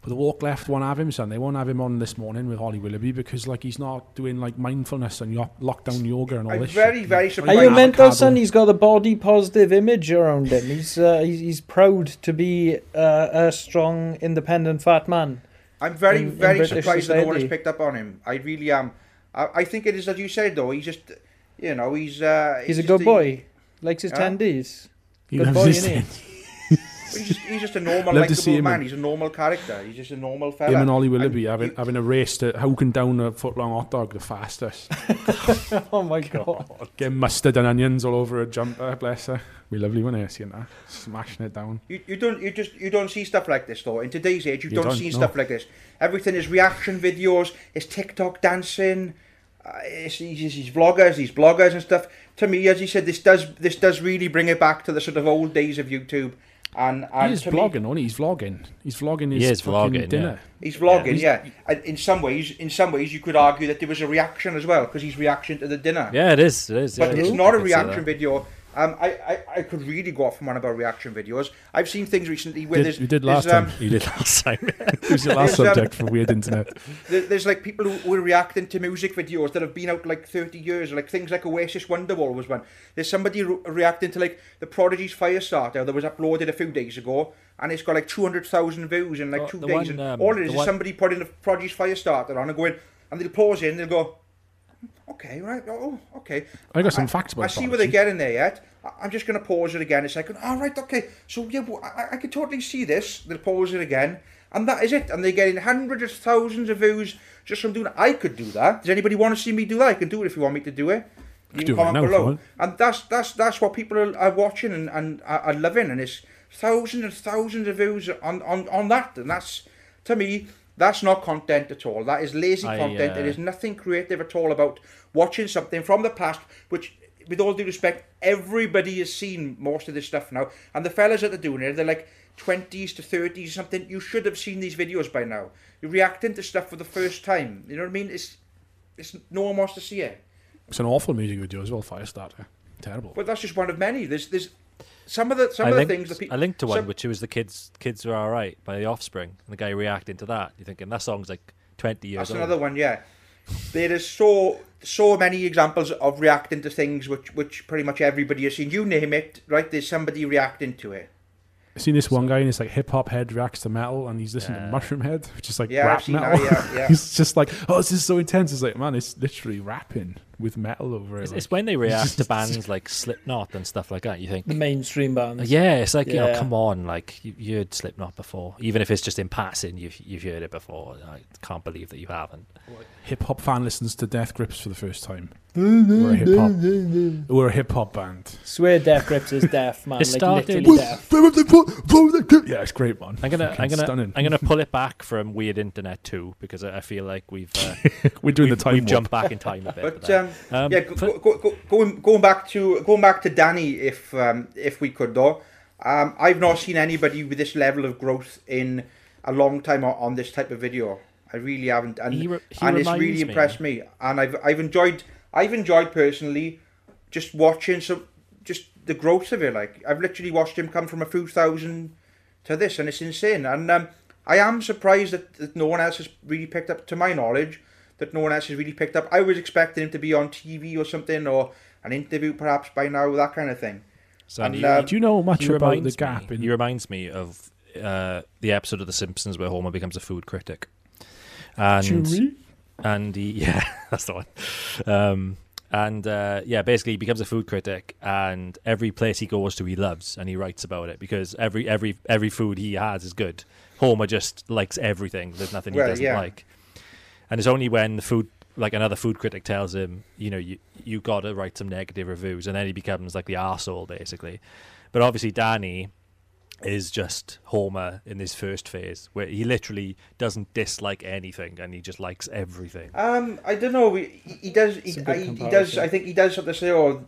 But the walk left won't have him, son. They won't have him on this morning with Holly Willoughby because like he's not doing like mindfulness and yo- lockdown yoga and all I'm this. very, shit. very surprised. Are you mental, avocado. son? He's got a body positive image around him. He's uh, he's, he's proud to be uh, a strong, independent, fat man. I'm very, in- in very British surprised that no one has picked up on him. I really am. I, I think it is as you said though. He's just, you know, he's uh, He's a just good boy. Likes his Huh? tendies. He Good loves boy, his innit? thing. He's just, he's just a normal, Love to see likable him man. in- He's a normal character. He's just a normal Him fella. and Ollie Willoughby And having, you- having a race to who can down a foot long hot dog the fastest. Oh my god! Get mustard and onions all over a jumper, bless her. We lovely when I see that. Smashing it down. You, you don't you just you don't see stuff like this though. In today's age, you, You don't, don't, see no. stuff like this. Everything is reaction videos. It's TikTok dancing. Uh, it's, it's, it's vloggers, these bloggers and stuff. To me, as you said, this does this does really bring it back to the sort of old days of YouTube. And, and He is to me- vlogging, only he's vlogging. He's vlogging his He is fucking vlogging, dinner. He's vlogging, he's- yeah. And in some ways, in some ways, you could argue that there was a reaction as well because he's reaction to the dinner. Yeah, it is. It is. But yeah, it's I not a uh, reaction video. Um, I, I, I could really go off on one of our reaction videos. I've seen things recently where Did- there's, you did last um, time. You did last time. It was your last um, subject for weird internet. there- there's like people who were reacting to music videos that have been out like 30 years, like things like Oasis Wonderwall was one. There's somebody re- reacting to like the Prodigy's Firestarter that was uploaded a few days ago, and it's got like 200,000 views in like Oh, two days. one, and um, all it is is one- somebody putting the Prodigy's Firestarter on and going, and they'll pause it and they'll go, okay, right, oh, oh, okay. I got some facts about I see where they're getting there yet. I- I'm just going to pause it again a second. All right, okay. So yeah, I, I can totally see this. They'll pause it again, and that is it. And they're getting hundreds of thousands of views just from doing it. I could do that. Does anybody want to see me do that? I can do it if you want me to do it. You can comment right now if you want. And that's that's that's what people are, are watching and, and are, are loving, and it's thousands and thousands of views on, on, on that, and that's to me. That's not content at all. That is lazy I, content. it uh, is nothing creative at all about watching something from the past, which, with all due respect, everybody has seen most of this stuff now. And the fellas that are doing it, they're like 20s to 30s or something. You should have seen these videos by now. You're reacting to stuff for the first time. You know what I mean? It's, it's no one wants to see it. It's an awful music video as well, Firestarter. Terrible. But that's just one of many. There's, there's some of the some I of the linked, things that people. I linked to one some- which was the kids kids are all right by the Offspring, and the guy reacting to that. You're thinking that song's like 20 years That's old. another one, yeah. There is so so many examples of reacting to things which which pretty much everybody has seen. You name it, right? There's somebody reacting to it. I've seen this one guy and it's like hip hop head reacts to metal and he's listening Yeah. to Mushroomhead, which is like Yeah, rap metal. that, yeah, yeah. he's just like, oh, this is so intense. It's like, man, it's literally rapping with metal over it. It's, like. it's when they react to bands like Slipknot and stuff like that. You think, The mainstream bands. yeah, it's like you know, come on, like you, you heard Slipknot before, even if it's just in passing, you've you've heard it before. I can't believe that you haven't. hip hop fan listens to Death Grips for the first time. We're a hip hop. We're a hip hop band. Swear Death Grips is deaf, man. It like started- literally deaf. Yeah, it's great, man. I'm gonna I'm gonna stunning. I'm gonna pull it back from weird internet too because I I feel like we've uh, We're doing we've, the time we've jumped back in time a bit. But with um, Um, yeah, go, go, go, going going back to going back to Danny, if um, if we could though, um, I've not seen anybody with this level of growth in a long time on, on this type of video. I really haven't, and He re- he and it's really me- impressed me. And I've I've enjoyed I've enjoyed personally just watching some just the growth of it. Like I've literally watched him come from a few thousand to this, and it's insane. And um, I am surprised that, that no one else has really picked up, to my knowledge, that no one else has really picked up. I was expecting him to be on TV or something, or an interview perhaps by now, that kind of thing. So and, he- uh, Do you know much about the gap me, in He reminds me of uh, the episode of The Simpsons where Homer becomes a food critic, and Chewie? and he yeah that's the one, um, And uh, yeah, basically he becomes a food critic, and every place he goes to, he loves, and he writes about it because every every every food he has is good. Homer just likes everything. There's nothing Well, he doesn't yeah. like, and it's only when the food, like another food critic, tells him, you know, you you got to write some negative reviews, and then he becomes like the asshole basically. But obviously, Danny is just Homer in this first phase, where he literally doesn't dislike anything, and he just likes everything. Um, I don't know. He, he does. He, It's a good I, he does. I think he does sort of say, "Oh,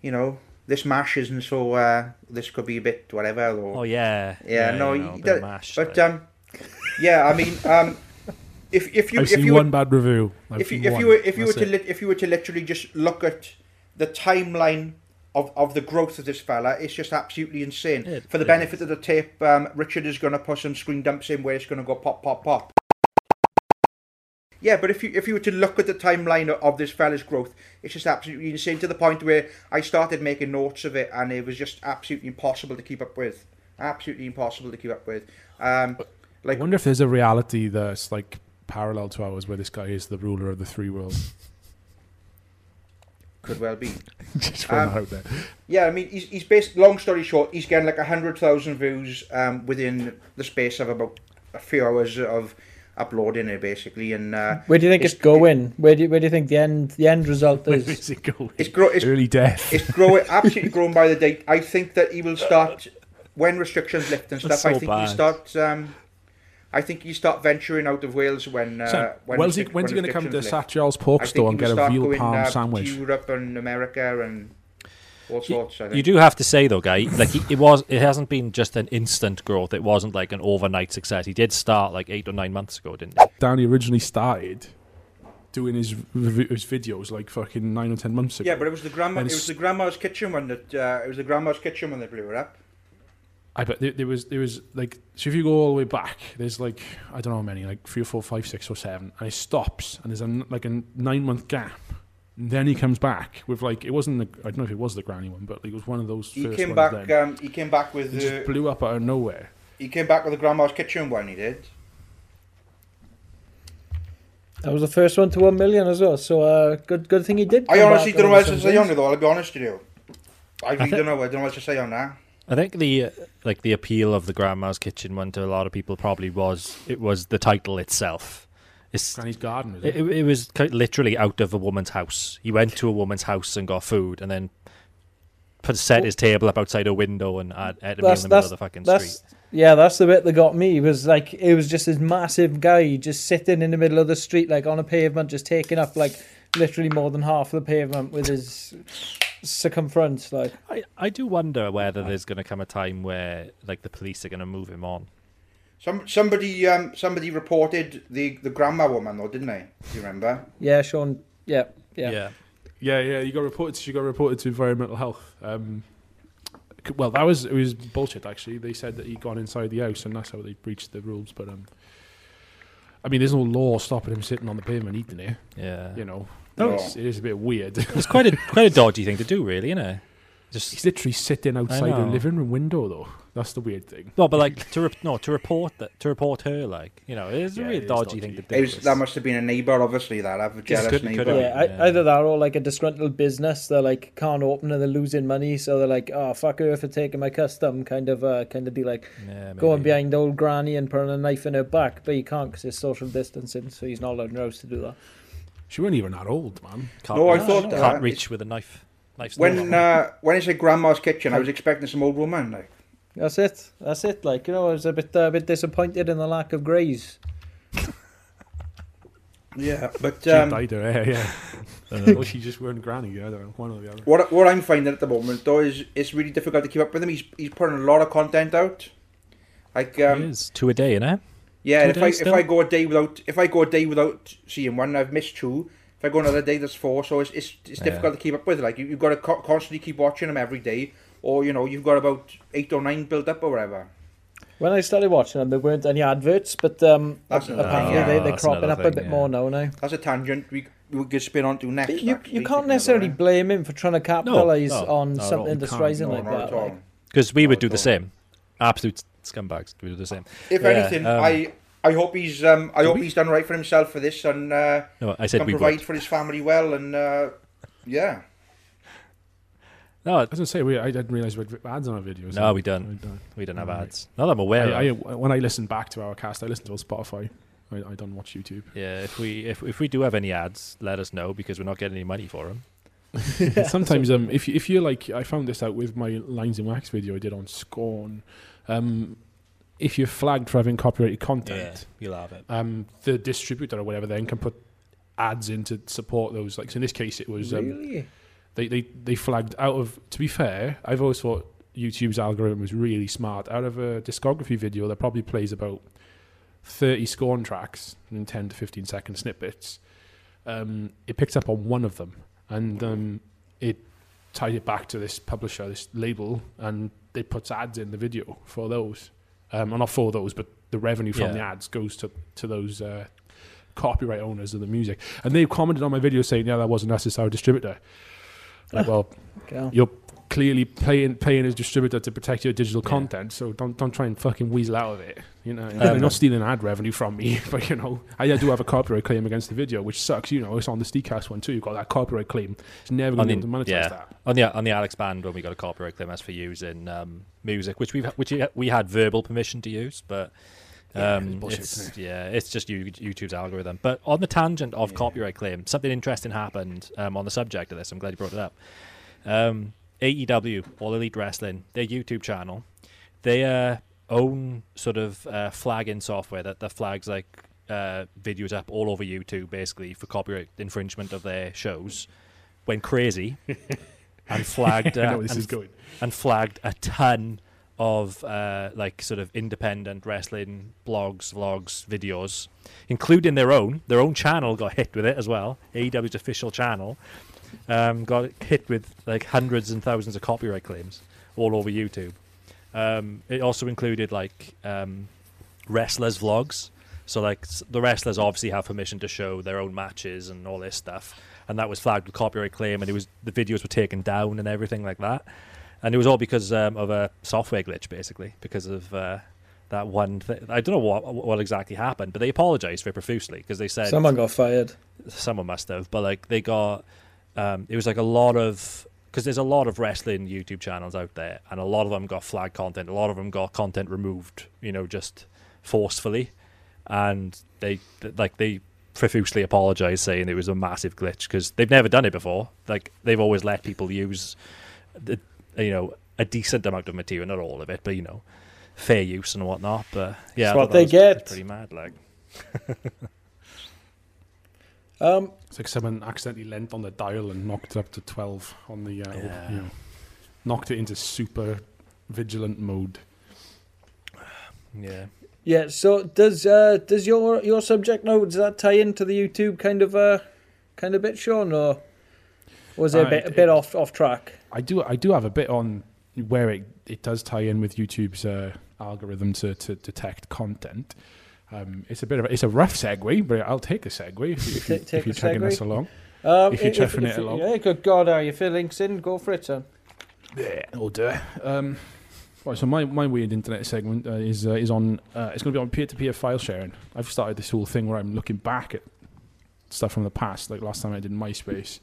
you know, this mash isn't so. Uh, this could be a bit whatever." Or, Oh yeah, Yeah, no, you know, he a bit of does- mash, but like- um, yeah. I mean, um, if if you I've if seen you one were, bad review. I've if you if one. you were if you were to lit if you were to literally just look at the timeline of, of the growth of this fella, it's just absolutely insane. It For the is. benefit of the tape, um, Richard is going to put some screen dumps in where it's going to go pop pop pop. Yeah, but if you if you were to look at the timeline of, this fella's growth, it's just absolutely insane to the point where I started making notes of it, and it was just absolutely impossible to keep up with. Absolutely impossible to keep up with. Um, I like wonder if there's a reality that's like parallel to ours, where this guy is the ruler of the three worlds. could well be. Just throwing Um, that out there. Yeah, I mean, he's, he's based. Long story short, he's getting like hundred thousand views um, within the space of about a few hours of uploading it, basically. And uh, Where do you think it's, It's- going? Where do you, where do you think the end the end result Where is? is it going? it's grow. It's, Early death. it's growing absolutely growing by the day. I think that he will start when restrictions lift and stuff. That's I think bad. he start. Um, I think you start venturing out of Wales when. Uh, So, when when's he, when's he going to come to restrictions lift. Satriale's pork store and get a start veal going, palm uh, sandwich? To Europe and America and all sorts. I think. You do have to say though, guy, like he, it was, it hasn't been just an instant growth. It wasn't like an overnight success. He did start like eight or nine months ago, didn't he? Danny originally started doing his his videos like fucking nine or ten months ago. Yeah, but it was the grandma. It was the grandma's kitchen one that. Uh, it was the grandma's kitchen when they blew it up. I bet there, there was there was like so if you go all the way back, there's like I don't know how many, like three or four, five, six or seven, and it stops, and there's a n- like a nine month gap. And then he comes back with like it wasn't the, I don't know if it was the granny one, but like, it was one of those. He first came ones back. Then. Um, he came back with it the. just blew up out of nowhere. He came back with the grandma's kitchen one. He did. That was the first one to one million as well. So uh, good good thing he did. I honestly back don't know over what to say on it though. I'll be honest with you. I really thi- don't know. I don't know what to say on that. I think the uh, like the appeal of the Grandma's Kitchen one to a lot of people probably was it was the title itself. It's, Granny's garden, is it, it? it was ki- literally out of a woman's house. He went to a woman's house and got food, and then put set his table up outside a window and had, had a meal in the middle of the fucking street. yeah. That's the bit that got me. It was like it was just this massive guy just sitting in the middle of the street, like on a pavement, just taking up like literally more than half of the pavement with his circumference. Like I, I do wonder whether there's going to come a time where like the police are going to move him on. Some somebody um somebody reported the the grandma woman though, didn't they? Do you remember? yeah, Sean. Yeah, yeah. Yeah, yeah. Yeah. You got reported. She got reported to environmental health. Um, well, that was it was bullshit. Actually, they said that he'd gone inside the house, and that's how they breached the rules. But um, I mean, there's no law stopping him sitting on the pavement eating it. Yeah, You know, No. it's, it is a bit weird. it's quite a quite a dodgy thing to do, really, isn't it? Just He's literally sitting outside her know. living room window, though. That's the weird thing. no, but like to re- no to report that to report her, like you know, it's a really it is dodgy, dodgy. thing to do. It was, that must have been a neighbour, obviously. That have a jealous couldn't- neighbour. couldn't- Yeah, Yeah. either that or like a disgruntled business. They're like can't open and they're losing money, so they're like, "Oh fuck her for taking my custom." Kind of, uh, kind of be like yeah, going maybe. behind old granny and putting a knife in her back, but you can't because it's social distancing, so he's not allowed in the house to do that. She wasn't even that old, man. Can't No, I reach- thought can't that. reach with a knife. Knife's When uh, when I said grandma's kitchen, I was expecting some old woman. Like, That's it. That's it. Like you know, I was a bit, uh, a bit disappointed in the lack of greys. yeah, but She um, dyed her hair, yeah. or she just weren't granny. I don't know, one or the other. what what I'm finding at the moment though is it's really difficult to keep up with him. He's he's putting a lot of content out. Like it um, is two a day, innit? Yeah, if I days if? I go a day without if I go a day without seeing one, I've missed two. If I go another day, that's four. So it's it's, it's Yeah. difficult to keep up with. Like you, you've got to co- constantly keep watching them every day, or you know you've got about eight or nine built up or whatever. When I started watching them, there weren't any adverts, but um, That's apparently thing, they, they're That's cropping up another a bit yeah. more now. Now That's a tangent we we could spin on to next. you actually, you can't necessarily it. blame him for trying to capitalise no, on not at all. something You that's rising No, like that. at all. Like. Because we would do the same. Absolute scumbags. We do the same. If Yeah, anything, um, I I hope he's um I hope we? he's done right for himself for this and uh, No, I said can we provide would. for his family well and uh, Yeah. No, I was gonna say we, I didn't realize we had ads on our videos. no, we don't. I don't. We don't have Right. ads. Not that I'm aware. I, I, when I listen back to our cast, I listen to it on Spotify. I, I don't watch YouTube. Yeah, if we if if we do have any ads, let us know because we're not getting any money for them. Sometimes, um, if if you're like, I found this out with my lines in wax video I did on Scorn. Um, if you're flagged for having copyrighted content, you'll have it. um, the distributor or whatever then can put ads in to support those. Like so in this case, it was um, really? they, they they flagged out of. To be fair, I've always thought YouTube's algorithm was really smart. Out of a discography video that probably plays about thirty scorn tracks in ten to fifteen second snippets, um, it picked up on one of them and um, it tied it back to this publisher, this label, and it puts ads in the video for those. Um, well, not for those, but the revenue from Yeah. the ads goes to to those uh, copyright owners of the music. And they commented on my video saying, "Yeah, that wasn't us; it's our distributor." Like, well, Okay. you're clearly paying paying as distributor to protect your digital Yeah. content, so don't don't try and fucking weasel out of it. You know, Um, you're not stealing ad revenue from me, but you know, I do have a copyright claim against the video, which sucks. You know, it's on the Steakhouse one too. You've got that copyright claim. It's never going to be able to monetize yeah. that. On the on the Alex band when we got a copyright claim, that's for using um, music, which we which we had verbal permission to use, but Yeah, um, it's bullshit, it's isn't yeah, it's just YouTube's algorithm. But on the tangent of Yeah. copyright claim, something interesting happened um, on the subject of this. I'm glad you brought it up. Um, AEW, All Elite Wrestling, their YouTube channel, they uh, own sort of uh, flagging software that, that flags like uh, videos up all over YouTube, basically for copyright infringement of their shows. Went crazy and flagged uh, this and is going. and flagged a ton of uh, like sort of independent wrestling blogs, vlogs, videos, including their own. Their own channel got hit with it as well. AEW's official channel um, got hit with like hundreds and thousands of copyright claims all over YouTube. Um, it also included like um, wrestlers' vlogs. So like the wrestlers obviously have permission to show their own matches and all this stuff, and that was flagged with copyright claim, and it was the videos were taken down and everything like that, and it was all because um, of a software glitch, basically because of uh, that one. Th- I don't know what what exactly happened, but they apologized it profusely because they said Someone got fired. someone must have, but like they got, um, it was like a lot of because there's a lot of wrestling YouTube channels out there, and a lot of them got flag content. A lot of them got content removed, you know, just forcefully, and they like they profusely apologized, saying it was a massive glitch because they've never done it before. Like they've always let people use, the, you know, a decent amount of material, not all of it, but you know, fair use and whatnot. But yeah, That's what they was get. Pretty mad, like. Um, It's like someone accidentally leant on the dial and knocked it up to twelve on the, uh, Yeah. you know, knocked it into super vigilant mode. Yeah. yeah. So does uh, does your your subject now does that tie into the YouTube kind of uh kind of bit, Sean, or was it a Uh, bit a it- bit off off track? I do I do have a bit on where it, it does tie in with YouTube's uh, algorithm to, to detect content. Um, it's a bit of a, it's a rough segue, but I'll take a segue if, you- if, you, Take- take if you're taking us along. Um, If you're chuffing it along. Yeah, good God, are you feeling sin? Go for it, son. Yeah, it'll do. it. Um, right, so my, my weird internet segment uh, is uh, is on uh, it's going to be on peer to peer file sharing. I've started this whole thing where I'm looking back at stuff from the past, like last time I did MySpace.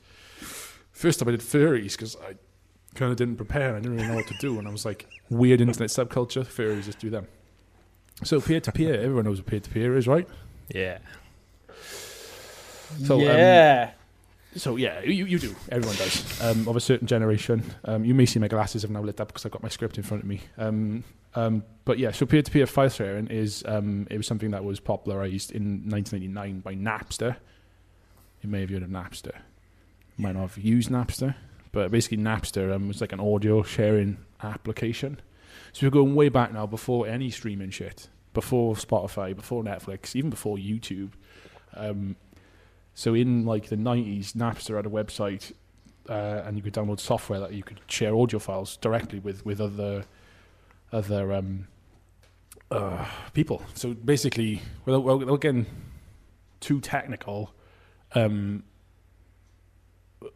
First time I did furries because I kind of didn't prepare. I didn't really know what to do, and I was like, weird internet subculture furries, just do them. So peer to peer, everyone knows what peer to peer is, right? Yeah. So, um, yeah. So yeah, you, you do. Everyone does. Um, of a certain generation. Um, you may see my glasses have now lit up because I've got my script in front of me. Um, um, but yeah, so peer-to-peer file sharing is um, it was something that was popularized in 1999 by Napster. You may have heard of Napster. You might not have used Napster, but basically Napster um, was like an audio sharing application. So we're going way back now, before any streaming shit, before Spotify, before Netflix, even before YouTube. Um, so in like the nineties, Napster had a website, uh, and you could download software that you could share audio files directly with with other other um, uh, people. So basically, without, without getting too technical, um,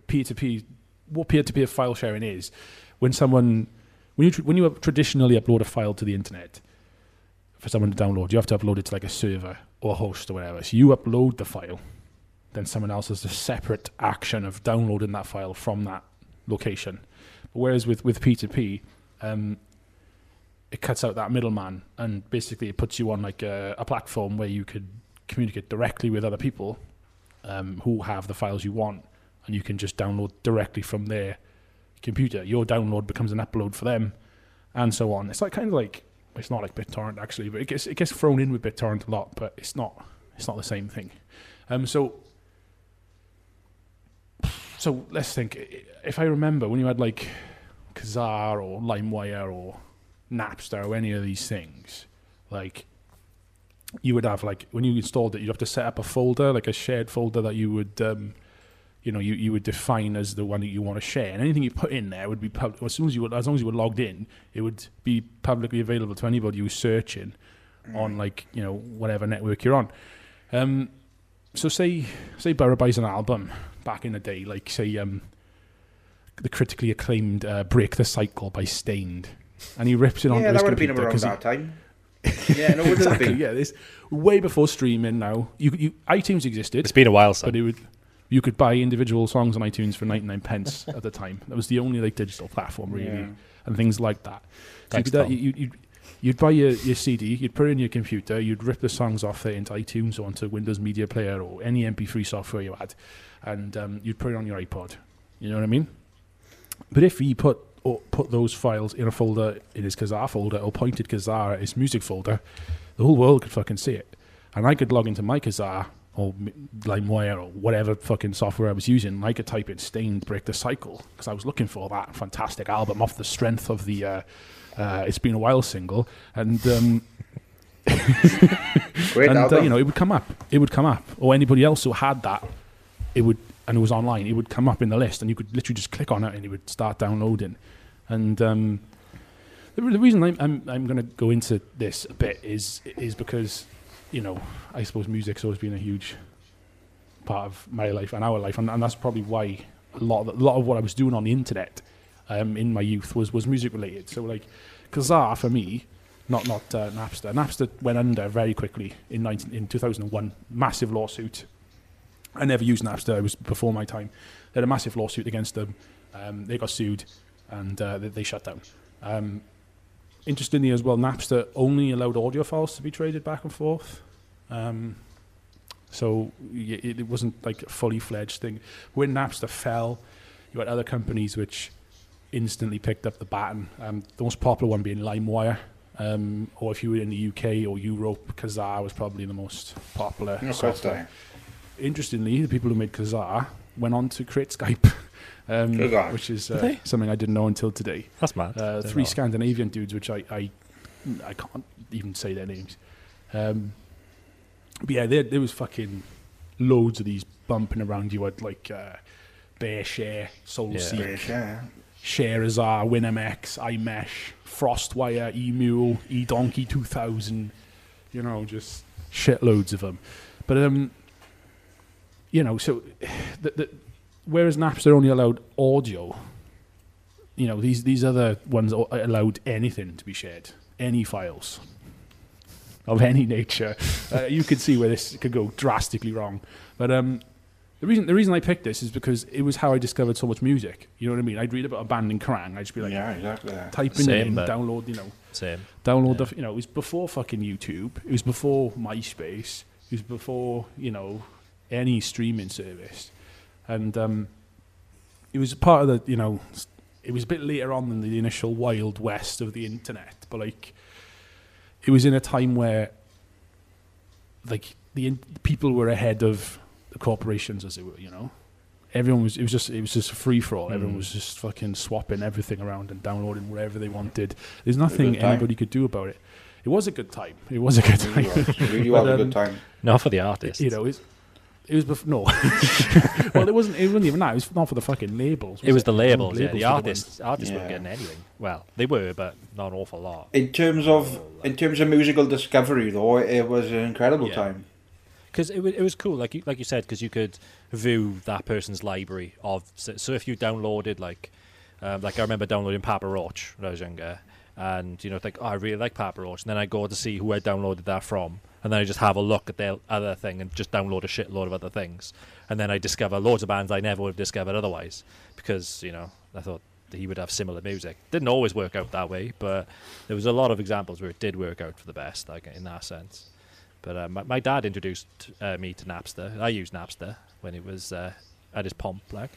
peer to peer, what peer to peer file sharing is, when someone when you tr- when you traditionally upload a file to the internet for someone to download, you have to upload it to like a server or a host or whatever. So you upload the file then someone else has a separate action of downloading that file from that location. But whereas with with P2P, um, it cuts out that middleman and basically it puts you on like a, a platform where you could communicate directly with other people um, who have the files you want, and you can just download directly from their computer. Your download becomes an upload for them, and so on. It's like kind of like it's not like BitTorrent actually, but it gets it gets thrown in with BitTorrent a lot, but it's not it's not the same thing. Um, so so let's think. If I remember when you had like Kazaa or LimeWire or Napster or any of these things, like you would have like when you installed it, you'd have to set up a folder, like a shared folder that you would, um, you know, you, you would define as the one that you want to share, and anything you put in there would be pub- as soon as you were, as long as you were logged in, it would be publicly available to anybody who's searching on like you know whatever network you're on. Um, so say say Burrow buys an album back in the day, like say um, the critically acclaimed uh, "Break the Cycle" by Staind, and he rips it on Yeah, his that would have been computer around 'cause he- that time. Yeah, no, it would have exactly. Yeah, this way before streaming. Now you, you iTunes existed, It's been a while, son. but it would you could buy individual songs on iTunes for ninety nine pence at the time. That was the only like digital platform really, Yeah. and things like that. So you Thanks, uh, Tom. you, you, you'd, you'd buy your, your CD, you'd put it in your computer, you'd rip the songs off there into iTunes or onto Windows Media Player or any MP3 software you had, and um, you'd put it on your iPod. You know what I mean? But if he put or put those files in a folder in his Kazaa folder or pointed Kazaa at his music folder, the whole world could fucking see it. And I could log into my Kazaa or LimeWire or whatever fucking software I was using, and I could type in Staind Break the Cycle because I was looking for that fantastic album off the strength of the uh, uh, It's Been a While single. And, um, Great and uh, you know, it would come up. It would come up. Or anybody else who had that, it would, and it was online, it would come up in the list, and you could literally just click on it and it would start downloading. And um, the, the reason I'm, I'm, I'm going to go into this a bit is is because, you know, I suppose music's always been a huge part of my life and our life, and, and that's probably why a lot of a lot of what I was doing on the internet um, in my youth was was music related. So like, Kazaa for me, not not uh, Napster. Napster went under very quickly in 19, in 2001. Massive lawsuit. I never used Napster. It was before my time. They had a massive lawsuit against them. Um, they got sued, and uh, they, they shut down. Um, interestingly, as well, Napster only allowed audio files to be traded back and forth. Um, so it, it wasn't like a fully fledged thing. When Napster fell, you had other companies which instantly picked up the baton. Um, the most popular one being LimeWire. Um, or if you were in the UK or Europe, Kazaa was probably the most popular. No, software. Interestingly, the people who made Kazaa went on to create Skype, um, which is uh, something I didn't know until today. That's mad. Uh, three know. Scandinavian dudes, which I, I, I can't even say their names. Um, but yeah, there, there was fucking loads of these bumping around. You had like uh, BearShare, Soul Yeah. Seek, British, yeah. Shareaza, WinMX, iMesh, Frostwire, eMule, eDonkey 2000, you know, just shitloads of them. But, um, you know, so the, the, whereas Napster only allowed audio, you know, these, these other ones allowed anything to be shared, any files of any nature. Uh, you could see where this could go drastically wrong. But um, the reason the reason I picked this is because it was how I discovered so much music. You know what I mean? I'd read about a band in Kerrang. I'd just be like, yeah, exactly. yeah. typing it Same, in, but- download, you know, Same. download Yeah. the, you know, it was before fucking YouTube. It was before MySpace. It was before, you know, any streaming service. And um, it was part of the, you know, it was a bit later on than the initial wild west of the internet, but like, it was in a time where, like, the in- people were ahead of the corporations, as it were, you know. Everyone was. It was just. It was just a free for all. Everyone Mm. was just fucking swapping everything around and downloading whatever they wanted. There's nothing anybody could do about it. It was a good time. It was a good time. was. It really But, was a um, good time. Not for the artists. you know, it's, it was before. No, well, it wasn't. It wasn't even that. It was not for the fucking labels. it was the It labels. wasn't Yeah, the that went- artists. Artists weren't getting anything. Well, they were, but not an awful lot. In terms of in terms of musical discovery, though, it was an incredible Yeah. time. Because it, wa- it was cool, like you, like you said, because you could view that person's library of. So, so if you downloaded like, um, like I remember downloading Papa Roach when I was younger, and you know, like oh, I really like Papa Roach, and then I go to see who I downloaded that from, and then I just have a look at their other thing and just download a shitload of other things, and then I discover loads of bands I never would have discovered otherwise because you know I thought he would have similar music. Didn't always work out that way, but there was a lot of examples where it did work out for the best, like in that sense. But uh, my, my dad introduced uh, me to Napster. I used Napster when it was uh, at his pomp, like.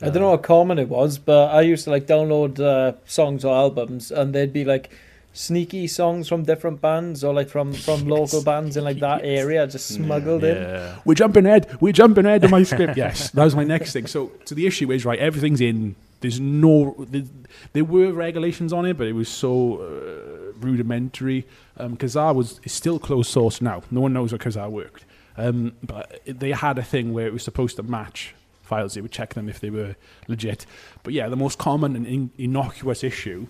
I don't know how common it was, but I used to like download uh, songs or albums, and they'd be like sneaky songs from different bands or like from from local bands in like that area, just smuggled in. Yeah. We're jumping ahead. We're jumping ahead to my script. Yes, that was my next thing. So, so the issue is right. Everything's in. There's no. There, there were regulations on it, but it was so uh, rudimentary. Um, Kazaa was is still closed source now. No one knows where Kazaa worked. Um, but they had a thing where it was supposed to match files. They would check them if they were legit. But yeah, the most common and in- innocuous issue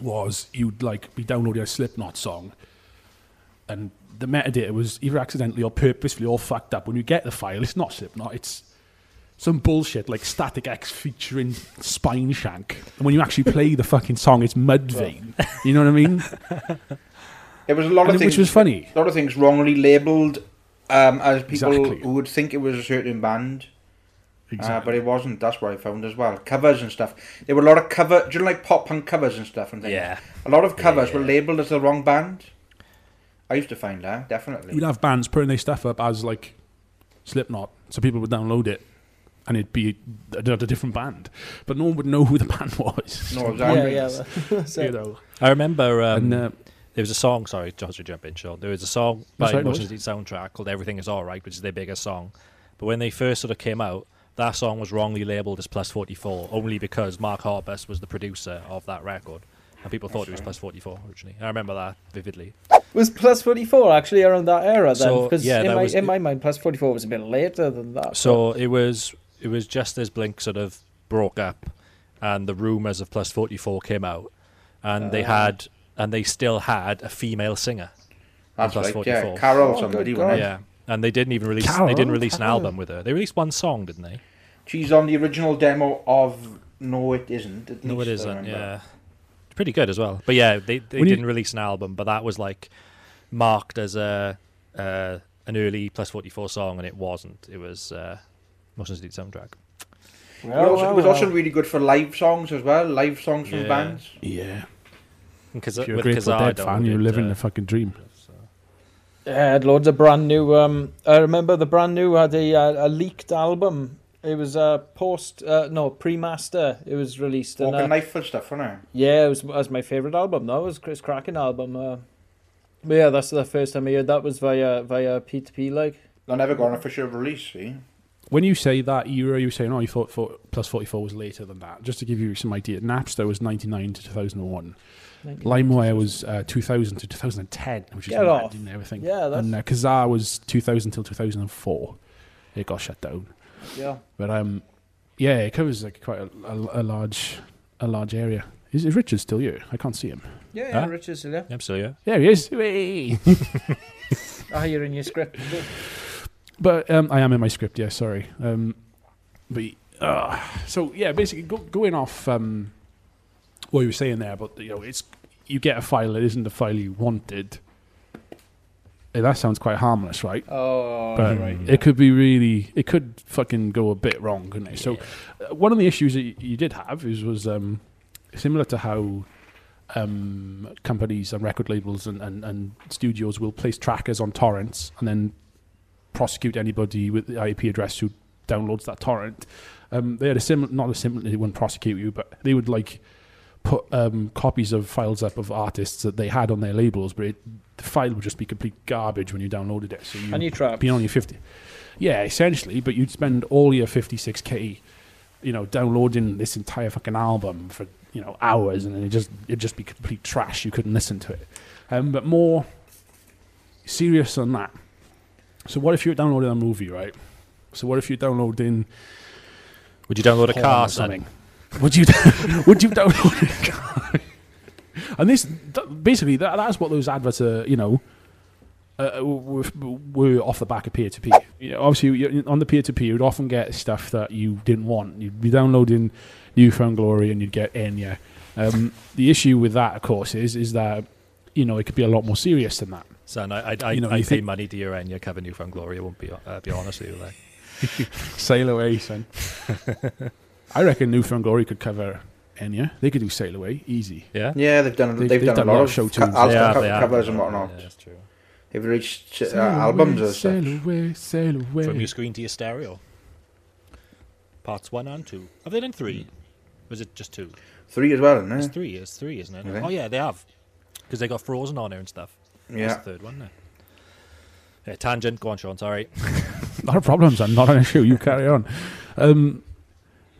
was you'd like be downloading a Slipknot song, and the metadata was either accidentally or purposefully all fucked up. When you get the file, it's not Slipknot, it's some bullshit like Static X featuring Spineshank. And when you actually play the fucking song, it's Mudvayne. You know what I mean? There was a lot And of things, which was funny. A lot of things wrongly labelled um, as people Exactly. who would think it was a certain band, uh, but it wasn't. That's what I found as well. Covers and stuff. There were a lot of cover. Do you know, like pop punk covers and stuff and things? Yeah. A lot of covers were Yeah. labelled as the wrong band. I used to find that definitely. You'd have bands putting their stuff up as like Slipknot, so people would download it. And it'd be a, a different band, but no one would know who the band was. No, Yeah, exactly. yeah. that's you know. I remember um, and uh, there was a song. Sorry, Josh, to jump in. Sean. There was a song by That's Motion. City Soundtrack called "Everything Is Alright," which is their biggest song. But when they first sort of came out, that song was wrongly labelled as Plus Forty Four, only because Mark Hoppus was the producer of that record, and people thought it was Plus Forty Four originally. I remember that vividly. Was plus forty four actually around that era then? So, Because yeah, in my was- in my mind, plus forty four was a bit later than that. So it was it was just as Blink sort of broke up, and the rumours of Plus Forty Four came out, and they Ah. had and they still had a female singer. That's Plus right. 44. Yeah, Carol Oh, somebody. good wasn't it? Yeah, and they didn't even release. Carol? They didn't release an album with her. They released one song, didn't they? She's on the original demo of No, it isn't. At No, it least I isn't. Yeah, pretty good as well. But yeah, they they When didn't release an album, but that was like marked as a uh, an early plus forty four song, and it wasn't. It was uh, Motion City soundtrack. It was also, it was also really good for live songs as well. Live songs from Yeah. bands. yeah, Because if you're a with Grateful Dead fan, you're did, living uh, the fucking dream. Yeah, I had loads of brand new. Um, I remember the brand new had a uh, a leaked album. It was uh, post uh, no pre-master. It was released. And, Walking uh, knife and stuff, wasn't it? yeah, it was, it was my favorite album. That was Chris Kraken album. Uh, but yeah, that's the first time I heard that was via via P two P like. They never got an official release. See, When you say that era, you're you saying, oh, you thought for, plus 44 was later than that. Just to give you some idea, Napster was 99 to 2001. LimeWire was uh, 2000 to 2010, which is Get mad off. and everything. Yeah, that's and uh, Kazaa was 2000 till 2004. It got shut down. yeah. But um, yeah, it covers like quite a, a, a large a large area. Is, is Richard still here? I can't see him. Yeah, yeah, Huh? Richard still there. I'm still yeah. There he is. Whee! Ah, you're in your script. But um, I am in my script. Yeah, sorry. Um, but uh, so yeah, basically go, going off um, what you were saying there, but you know, it's you get a file that isn't the file you wanted. that sounds quite harmless, right? Oh, But right. it could be really, it could fucking go a bit wrong, couldn't it? So uh, one of the issues that you did have is was um, similar to how um, companies and record labels and, and, and studios will place trackers on torrents and then prosecute anybody with the IP address who downloads that torrent. Um, they had a similar, not a similar, they wouldn't prosecute you, but they would like put um, copies of files up of artists that they had on their labels, but it, the file would just be complete garbage when you downloaded it. So you And you trapped. be on your 50 yeah essentially but you'd spend all your 56k you know downloading this entire fucking album for you know hours and then it just it'd just be complete trash you couldn't listen to it um, but more serious than that so what if you're downloading a movie right so what if you're downloading Would you download a car or son? something would you would you download car and this th- basically that, that's what those adverts are you know uh, were, were off the back of peer to peer. Obviously, on the peer to peer, you'd often get stuff that you didn't want. You'd be downloading New Found Glory, and you'd get Enya. Um, the issue with that, of course, is is that you know, it could be a lot more serious than that. Son, I, I, I, You know, I you pay think- money to your end. You cover Newfound Glory. I won't be, uh, be honest with you. Like. Sail away, son. I reckon Newfound Glory could cover Enya. They could do Sail Away easy. Yeah? Yeah, they've done They've- they've, they've done, a lot of show tunes. co- Ulster They have, co- they have, covers yeah, and whatnot. Yeah, that's true. They've reached uh, Sail albums away, or sail stuff. away, sail away. From your screen to your stereo. Parts one and two. Have they done three? Was it just two? Three as well, isn't it? It's three. It's three, isn't it? Okay. Oh yeah, they have. Because they got Frozen on there and stuff. That's Yeah. the third one. There. Yeah, tangent. Go on, Sean. Sorry. Not a problem, son. Not an issue. You carry on. Um,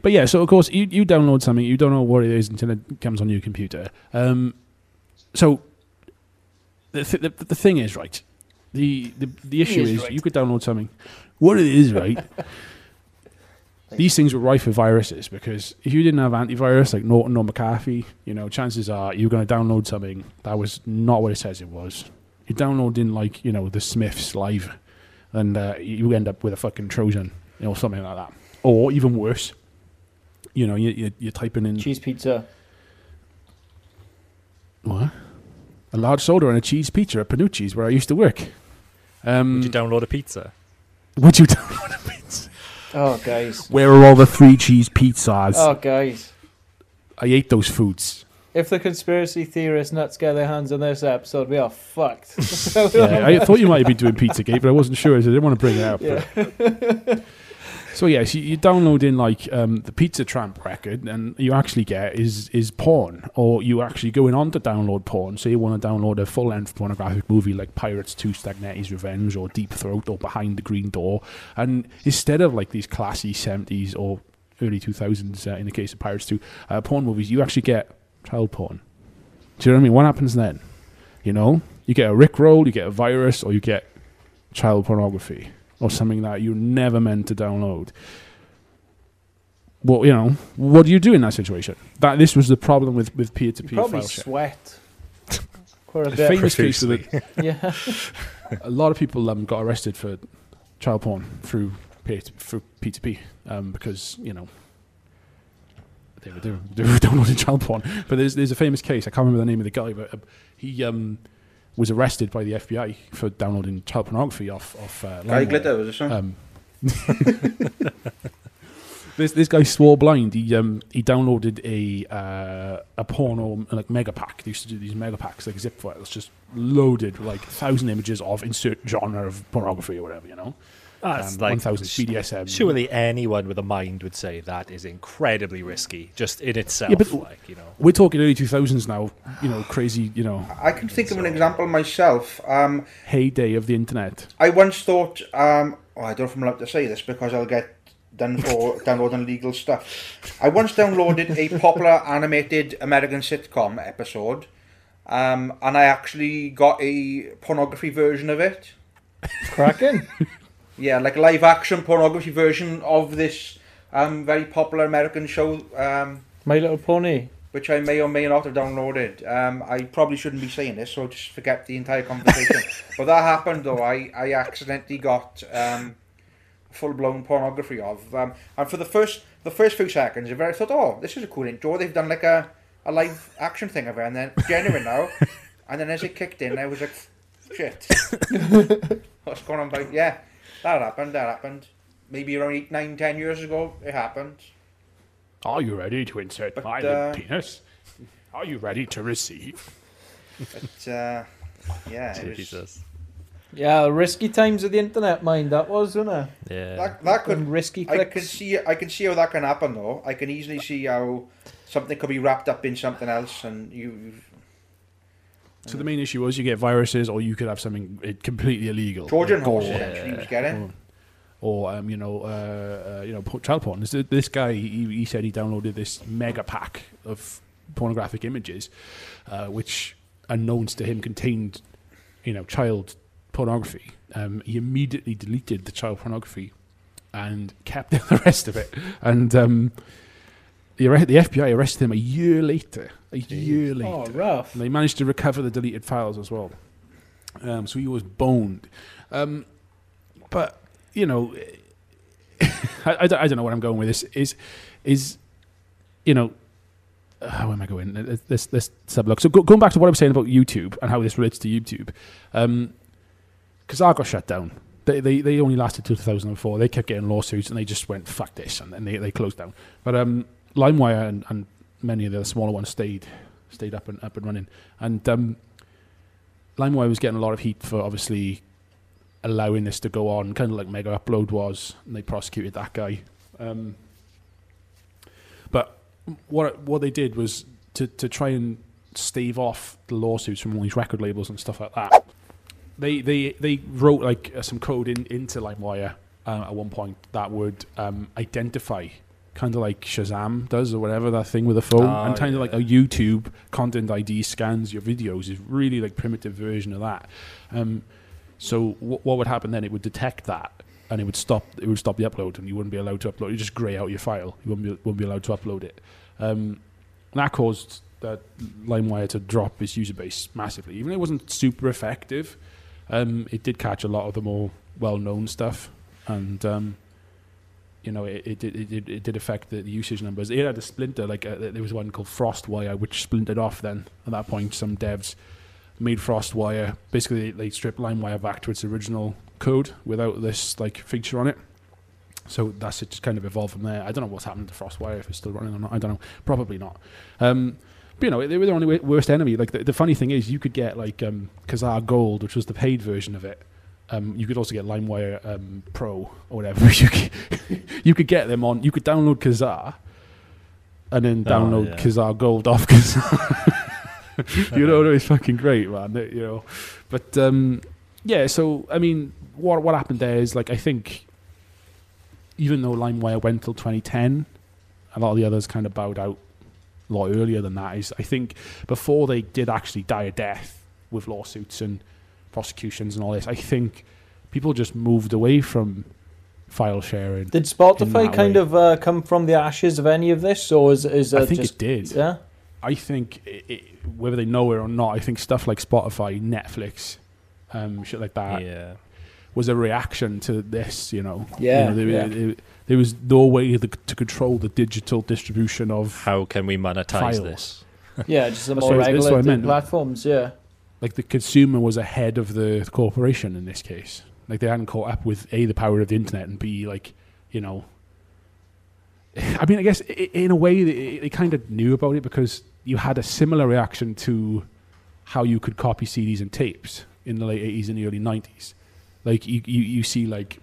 but yeah, so of course you, you download something, you don't know what it is until it comes on your computer. Um, so the, th- the the thing is right. The the, the issue is is, right. you could download something. What it is right. These things were rife with viruses because if you didn't have antivirus like Norton or McAfee, you know, chances are you're going to download something that was not what it says it was. You're downloading like you know the Smiths live, and uh, you end up with a fucking Trojan, you know, something like that, or even worse. You know, you, you, you're typing in Cheese pizza. what? A large soda and a cheese pizza at Panucci's where I used to work. Um, Would you download a pizza? would you download a pizza? Oh, guys. Where are all the three cheese pizzas? Oh, guys. I ate those foods. If the conspiracy theorists nuts get their hands on this episode, we are fucked. Yeah, I thought you might have been doing Pizzagate, but I wasn't sure, so I didn't want to bring it up. Yeah. So yes, you, you download in like um, the Pizzatramp record, and you actually get is is porn, or you actually going on to download porn. So you want to download a full length pornographic movie like Pirates Two: Stagnetti's Revenge, or Deep Throat, or Behind the Green Door, and instead of like these classy seventies or early two thousands, uh, in the case of Pirates Two, uh, porn movies, you actually get child porn. Do you know what I mean? What happens then? You know, you get a rickroll, you get a virus, or you get child pornography or something that you never meant to download. Well, you know, what do you do in that situation? That this was the problem with with peer to peer Probably sweat. Quite a bit. famous case of it, Yeah. a lot of people um, got arrested for child porn through peer to, through P2P um, because you know they were, doing, were downloading child porn. But there's there's a famous case. I can't remember the name of the guy, but uh, he um, was arrested by the FBI for downloading child pornography off off uh, Guy. Glitter was it? Um, this this guy swore blind. He um he downloaded a uh, a porno like mega pack. They used to do these mega packs like zip files, just loaded with, like thousand images of insert genre of pornography or whatever. You know, That's um, like one thousand BDSM. Surely anyone with a mind would say that is incredibly risky, just in itself. Yeah, but- like you know, We're talking early two thousands now. You know, crazy. You know, I can think of an example myself. Um, heyday of the internet. I once thought, um, oh, I don't know if I'm allowed to say this because I'll get done for downloading illegal stuff. I once downloaded a popular animated American sitcom episode, um, and I actually got a pornography version of it. Cracking. Yeah, like a live action pornography version of this um, very popular American show, um, My Little Pony. which I may or may not have downloaded. Um, I probably shouldn't be saying this, so just forget the entire conversation. but that happened, though. I, I accidentally got um, full blown pornography of. Um, and for the first the first few seconds I thought, oh, this is a cool intro. They've done like a, a live action thing of it, and then genuine now. And then as it kicked in, I was like, shit. What's going on? But yeah, that happened. That happened. Maybe around eight, nine, ten years ago, it happened. Are you ready to insert But, my uh, penis? Are you ready to receive? But uh, yeah, it was, Yeah, risky times of the internet, mind that was, wasn't it? Yeah. that, that Them could risky Clicks. I can see I can see how that can happen though. I can easily see how something could be wrapped up in something else, and you. So the main issue was you get viruses, or you could have something uh, completely illegal. Trojan like horse essentially was getting. or um, you know, uh, uh, you know, child porn. This, this guy, he, he said he downloaded this mega pack of pornographic images, uh, which, unknowns to him, contained, you know, child pornography. Um, he immediately deleted the child pornography and kept the rest of it. And um, the, the FBI arrested him a year later. A year later. Oh, rough. And they managed to recover the deleted files as well. Um, so he was boned. Um, but, you know, I, I, don't, I don't know where I'm going with this. Is, is you know, uh, where am I going? This this let's have a look. So go, going back to what I was saying about YouTube and how this relates to YouTube, um, Kazaa got shut down. They, they they only lasted till 2004. They kept getting lawsuits and they just went fuck this and then they, they closed down. But um, LimeWire and, and many of the smaller ones stayed stayed up and up and running. And um, LimeWire was getting a lot of heat for obviously allowing this to go on, kind of like Megaupload was, and they prosecuted that guy. Um, but what what they did was to to try and stave off the lawsuits from all these record labels and stuff like that. They they they wrote like uh, some code in into LimeWire uh, at one point that would um, identify kind of like Shazam does or whatever that thing with a phone, Oh, and kind of like a YouTube content ID scans your videos is really like primitive version of that. Um, so wh- what would happen then? It would detect that, and it would stop. It would stop the upload, and you wouldn't be allowed to upload. You just grey out your file. You wouldn't be, wouldn't be allowed to upload it. Um, that caused that LimeWire to drop its user base massively. Even though it wasn't super effective, um, it did catch a lot of the more well-known stuff, and um, you know it, it, did, it, it did affect the, usage numbers. It had a splinter, like uh, there was one called FrostWire, which splintered off. Then at that point, some devs made FrostWire. Basically, they stripped LimeWire back to its original code without this like feature on it. So that's it. Just kind of evolved from there. I don't know what's happened to FrostWire if it's still running or not. I don't know. Probably not. Um, but you know, they were the only worst enemy. Like the, the funny thing is, you could get like um, Kazaa Gold, which was the paid version of it. Um, you could also get LimeWire um, Pro or whatever. you, could, you could get them on. You could download Kazaa and then Oh, download yeah. Kazaa Gold off Kazaa. you know, it's fucking great, man. it- You know, but um, yeah. So I mean, what what happened there is like I think even though LimeWire went till 2010, a lot of the others kind of bowed out a lot earlier than that. Is I think before they did actually die a death with lawsuits and prosecutions and all this, I think people just moved away from file sharing. Did Spotify kind way. of uh, come from the ashes of any of this, or is is I think just it did. yeah? I think i i whether they know it or not, I think stuff like Spotify, Netflix, um, shit like that yeah. was a reaction to this. You know, Yeah, You know, there, yeah. there- there was no way to, to control the digital distribution of How can we monetize Files. this? Yeah, just the more what- that's what I regulated platforms. Yeah, like the consumer was ahead of the corporation in this case. Like they hadn't caught up with a the power of the internet and b like you know. I mean, I guess in a way they, kind of knew about it because you had a similar reaction to how you could copy CDs and tapes in the late eighties and the early nineties. Like you, you, you see like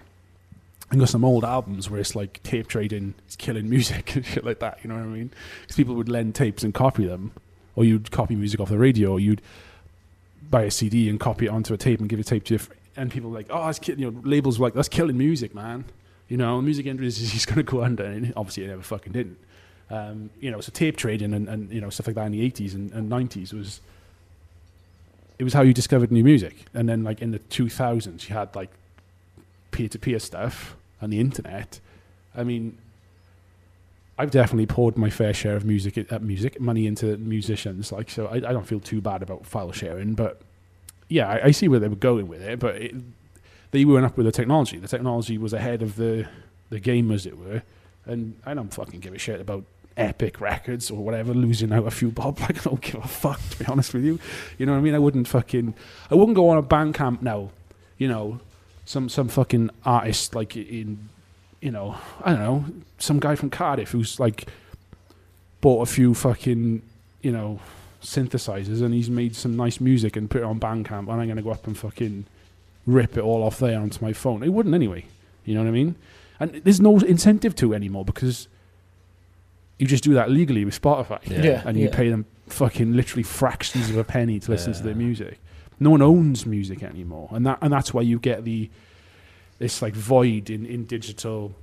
you got some old albums where it's like tape trading is killing music and shit like that. You know what I mean? Because people would lend tapes and copy them, or you'd copy music off the radio, or you'd buy a CD and copy it onto a tape and give a tape to your and people like, oh, kill-, you know, labels were like that's killing music, man. You know, the music industry is just going to go under, and obviously it never fucking didn't. Um, you know, so tape trading and, and you know stuff like that in the eighties and, and nineties was it was how you discovered new music. And then like in the two thousands, you had like peer to peer stuff and the internet. I mean, I've definitely poured my fair share of music uh, music money into musicians. Like, so I, I don't feel too bad about file sharing, but yeah, I, I see where they were going with it. But it, they weren't up with the technology. The technology was ahead of the the game, as it were. And I don't fucking give a shit about Epic Records or whatever losing out a few bob. Like, I don't give a fuck, to be honest with you. You know what I mean? I wouldn't fucking, I wouldn't go on a Bandcamp now. You know, some some fucking artist like in, you know, I don't know, some guy from Cardiff who's like bought a few fucking, you know, synthesizers and he's made some nice music and put it on Bandcamp and I'm gonna go up and fucking rip it all off there onto my phone. It wouldn't anyway. You know what I mean? And there's no incentive to anymore because you just do that legally with Spotify. Yeah. Yeah. And you pay them fucking literally fractions of a penny to listen to their music. No one owns music anymore. And that and that's why you get the this like void in, in digital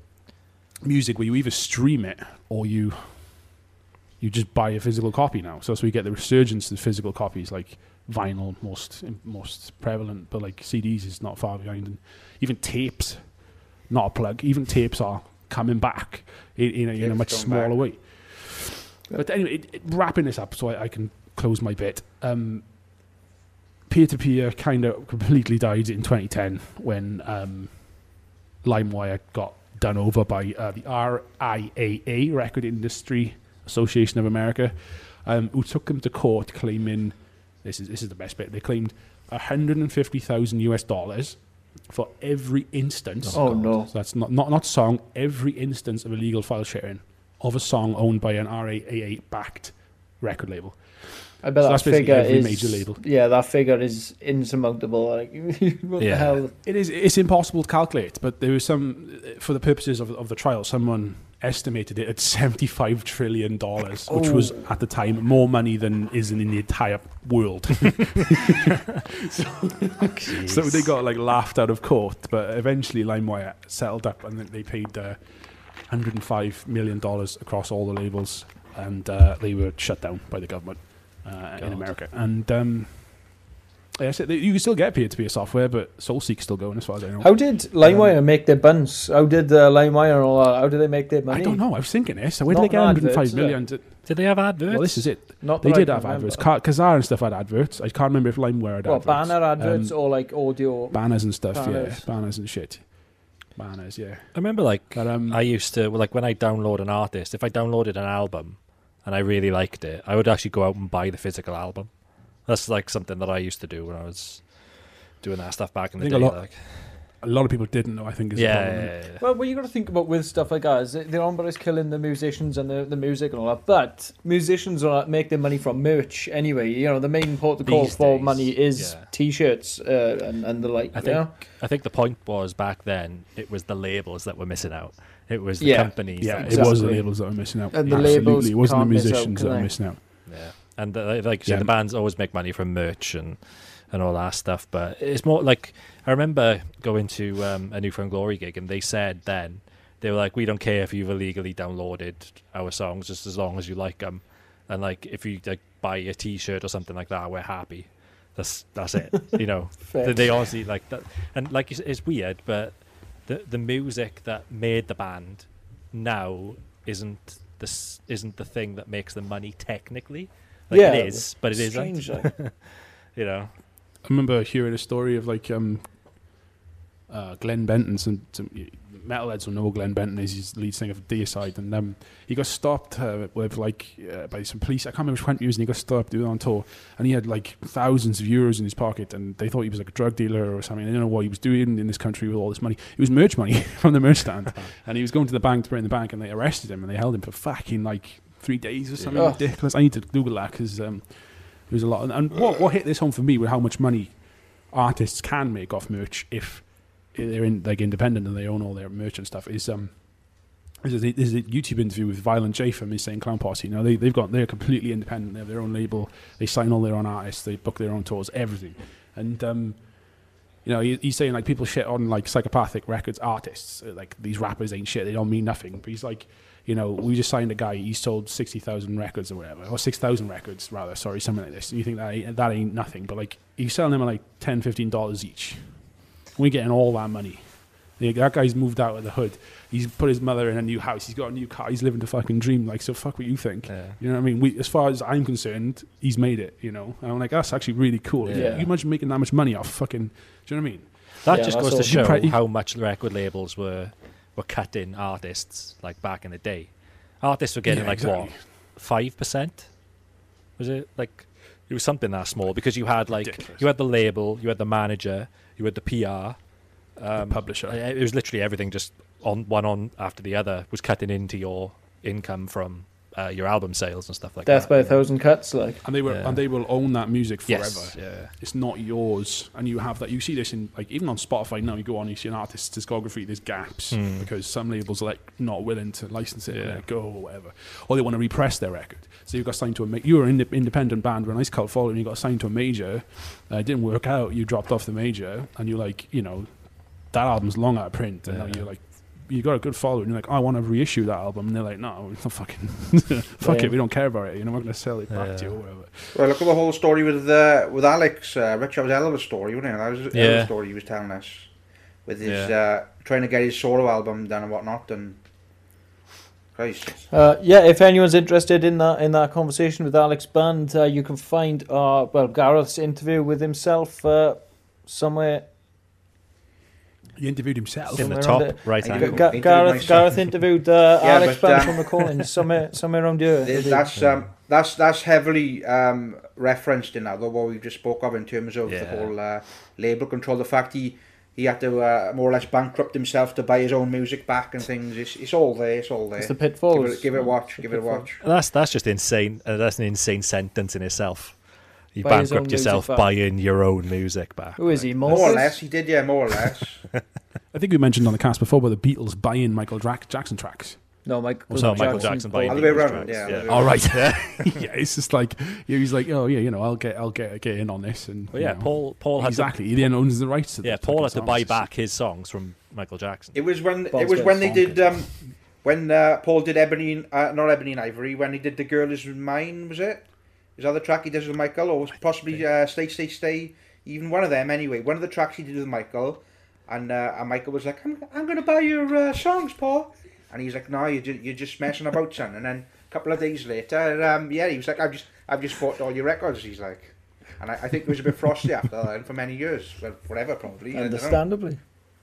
music where you either stream it or you you just buy a physical copy now. So that's where you get the resurgence of physical copies like vinyl most most prevalent, but like CDs is not far behind and even tapes not a plug. Even tapes are coming back in, in, a, in a much smaller back. way. But anyway, it, it, wrapping this up so I, I can close my bit. Um, peer-to-peer kind of completely died in 2010 when um, LimeWire got done over by uh, the RIAA, Record Industry Association of America, um, who took them to court claiming this is this is the best bit. They claimed 150,000 US dollars for every instance. Oh, no. So that's not, not not song. Every instance of illegal file sharing of a song owned by an RIAA backed record label. I bet So that that's basically figure every is major label. Yeah, that figure is insurmountable. Like, what the Yeah. hell? It is it's impossible to calculate, but there was some for the purposes of, of the trial, someone estimated it at 75 trillion dollars, which was Oh. at the time more money than is in the entire world. So they got like laughed out of court, but eventually LimeWire settled up and they paid uh, 105 million dollars across all the labels, and uh, they were shut down by the government uh, in America. And um, yeah, so you can still get peer-to-peer software, but SoulSeek's still going as far as I know. How did LimeWire make their buns? How did uh, LimeWire and all that? How did they make their money? I don't know. I was thinking this. Where did they get no 105 adverts, million? To, Did they have adverts? well, this is it. Not They did have remember. adverts. Ka- Kazaa and stuff had adverts. I can't remember if LimeWire had What, adverts. banner adverts Um, or like audio? banners and stuff. Banners. Yeah, banners and shit. Banners. Yeah. I remember like But, um, I used to like when I download an artist, if I downloaded an album and I really liked it, I would actually go out and buy the physical album. That's like something that I used to do when I was doing that stuff back in the day. lot- like, a lot of people didn't know. I think is the yeah, problem. yeah, yeah, yeah. Well, what you got to think about with stuff like that is that they're on about is killing the musicians and the, the music and all that. But musicians are make their money from merch anyway. You know, the main protocol These for days, money is yeah. t-shirts uh, and and the like. I think know? I think the point was back then it was the labels that were missing out. It was the Yeah. companies. Yeah, that it was the labels that were missing out. And the Absolutely. labels It wasn't the can't miss out, musicians can that were missing out. Yeah, and uh, like you said, Yeah. the bands always make money from merch and and all that stuff. But it's more like I remember going to um, a New Found Glory gig, and they said then they were like, "We don't care if you've illegally downloaded our songs, just as long as you like them, and like if you like buy a T-shirt or something like that, we're happy. That's that's it. you know, they, honestly like that, and like you said, it's weird, but the the music that made the band now isn't this isn't the thing that makes the money technically. Like Yeah, it is, but it isn't. You know, I remember hearing a story of like um, uh, Glenn Benton. Some, some metalheads will know Glenn Benton is. He's the lead singer of Deicide, and um, he got stopped uh, with like uh, by some police. I can't remember which country he was, and he got stopped doing it on tour. And he had like thousands of euros in his pocket, and they thought he was like a drug dealer or something. I don't know what he was doing in this country with all this money. It was merch money from the merch stand, and he was going to the bank to put in the bank, and they arrested him and they held him for fucking like three days or something Yeah. ridiculous. I need to Google that because um, it was a lot. And, what what hit this home for me with how much money artists can make off merch if they're in like independent and they own all their merch and stuff is um there's a, a YouTube interview with Violent J from Insane Clown Posse. You know, they they've got they're completely independent. They have their own label. They sign all their own artists. They book their own tours. Everything. And um, you know, he, he's saying like people shit on like psychopathic records artists. Like these rappers ain't shit. They don't mean nothing. But he's like, you know, we just signed a guy. He sold sixty thousand records or whatever, or six thousand records rather. Sorry, something like this. And you think that ain't, that ain't nothing, but like he's selling them at like 10 dollars each. We're getting all that money. Yeah, that guy's moved out of the hood. He's put his mother in a new house. He's got a new car. He's living the fucking dream. Like, so fuck what you think. yeah. You know what I mean? We, as far as I'm concerned, he's made it. You know, and I'm like, that's actually really cool. Yeah. You imagine making that much money off fucking. Do you know what I mean? that Yeah, just goes to show You pri- how much record labels were were cutting artists like back in the day. Artists were getting Yeah, like exactly. what five percent? Was it like it was something that small because you had like Ridiculous. you had the label, you had the manager, you had the PR, um, publisher. uh, It was literally everything just on one on after the other was cutting into your income from uh, your album sales and stuff like Death that. Death by a you know. thousand cuts, like. And they were, Yeah. and they will own that music forever. Yes, yeah. It's not yours, and you have that. You see this in like even on Spotify now. You go on, you see an artist's discography. There's gaps Hmm. because some labels are like not willing to license it, Yeah. and let it go or whatever, or they want to repress their record. So you got signed to a. Ma- you were an inde- independent band with a nice cult following. You got signed to a major. Uh, it didn't work out. You dropped off the major, and you're like, you know, that album's long out of print, and now you're like. You got a good following. You're like, I want to reissue that album, and they're like, No, it's not fucking. fuck Yeah. it, we don't care about it. You know, we're going to sell it back to you or whatever. Well, look at the whole story with uh, with Alex. Uh, Rich, that was a hell of a story, wasn't it? That was a hell of Yeah. a story he was telling us with his Yeah. uh, trying to get his solo album done and whatnot. And Christ, Uh, yeah, if anyone's interested in that in that conversation with Alex Band, uh, you can find uh, well Gareth's interview with himself uh, somewhere He interviewed himself. in the top it. right I hand. do. corner. Gareth. Gareth interviewed uh, Yeah, Alex but, Brown um, from the Calling somewhere, somewhere around here. There's- That's um, that's that's heavily um, referenced in that, what we just spoke of in terms of the whole uh, label control. The fact he he had to uh, more or less bankrupt himself to buy his own music back and things. It's, it's all there. It's all there. It's the give, pitfalls. it, give it a watch. The Give it a pitfalls. watch. That's that's just insane. Uh, that's an insane sentence in itself. You Buy his own bankrupt yourself back. buying your own music back. Who is he? More or less, he did. Yeah, more or less. I think we mentioned on the cast before about the Beatles buying Michael Dra- Jackson tracks. No, Michael, So Michael Jackson buying Other way Beatles around, tracks, yeah, yeah. other way All right. yeah, it's just like he's like, oh yeah, you know, I'll get, I'll get, get in on this, and But you yeah, know. Paul Paul had exactly. He then owns the rights to. to, yeah the Paul had fucking to buy songs. back his songs from Michael Jackson. It was when Paul's it was got when they song, did good. um, when uh, Paul did Ebony, and- uh, not Ebony and Ivory. When he did the Girl Is Mine, was it? Is other the track he does with Michael, or was possibly uh, Stay Stay Stay? Even one of them, anyway. One of the tracks he did with Michael, and uh, and Michael was like, "I'm I'm gonna buy your uh, songs, Paul," and he's like, "No, you're just, you're just messing about, son." And then a couple of days later, um, yeah, he was like, "I've just I've just bought all your records." He's like. And I, I think it was a bit frosty after that, and for many years, well, forever probably. I don't know. Understandably.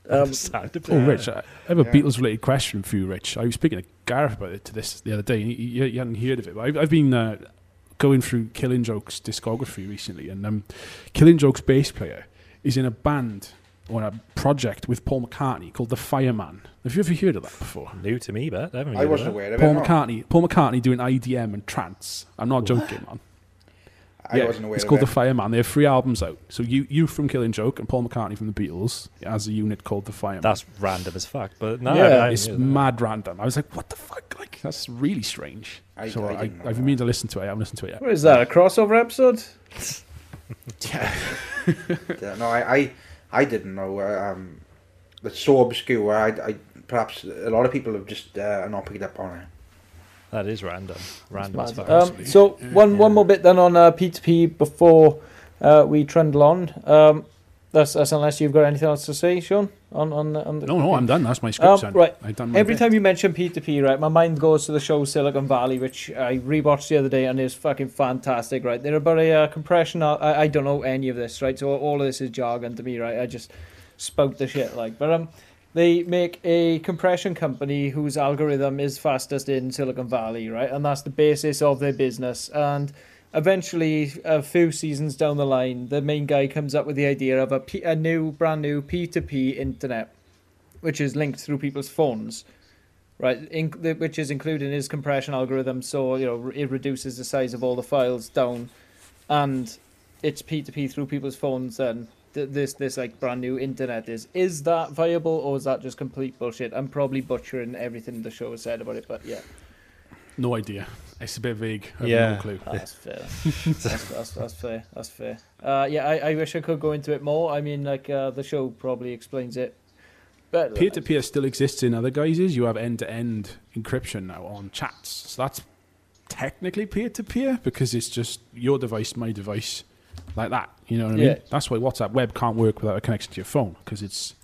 Um, Understandably. Oh, Rich, I have a Yeah. Beatles related question for you, Rich. I was speaking to Gareth about it to this the other day, and you, you, you hadn't heard of it. But I've, I've been uh, going through Killing Joke's discography recently, and um, Killing Joke's bass player is in a band or a project with Paul McCartney called The Fireman. Have you ever heard of that before? New to me, but I, haven't I heard of wasn't aware of Paul it. no. McCartney, Paul McCartney doing IDM and trance. I'm not joking, man. I Yeah, wasn't aware It's of called it. The Fireman. They have three albums out. So you, you from Killing Joke and Paul McCartney from the Beatles as a unit called The Fireman. That's random as fuck. But no, Yeah, I, I it's mad random. I was like, what the fuck? Like, that's really strange. I- so I, I, I've been meaning to listen to it. I haven't listened to it yet. what is that? A crossover episode? Yeah, no, I, I, I didn't know. uh, Um, it's so obscure. I, I, perhaps a lot of people have just uh, not picked up on it. That is random. Random as Um, so one one more bit then on uh, P2P before uh, we trundle on. Um, that's, that's unless you've got anything else to say, Sean. On on, the- on the No, no, I'm done. That's my script. Um, right. I've done my Every bit. time you mention P2P, right, my mind goes to the show Silicon Valley, which I rewatched the other day and is fucking fantastic, right? They're about a uh, compression. al- I, I don't know any of this, right? So all of this is jargon to me, right? I just spout the shit, like. But um, they make a compression company whose algorithm is fastest in Silicon Valley, right? And that's the basis of their business. And eventually, a few seasons down the line, the main guy comes up with the idea of a, P- a new, brand new P2P internet, which is linked through people's phones right? In, which is included in his compression algorithm, so you know it reduces the size of all the files down, and it's P2P through people's phones. Then th- this this like brand new internet is is that viable or is that just complete bullshit? I'm probably butchering everything the show has said about it, but yeah, No idea. It's a bit vague. I have Yeah. no clue. that's fair. that's, that's, that's fair. That's fair. Uh, yeah, I, I wish I could go into it more. I mean, like uh, the show probably explains it. But Peer to peer still exists in other guises. You have end to end encryption now on chats. So that's technically peer to peer because it's just your device, my device, like that. You know what I mean? Yeah. That's why WhatsApp web can't work without a connection to your phone because it's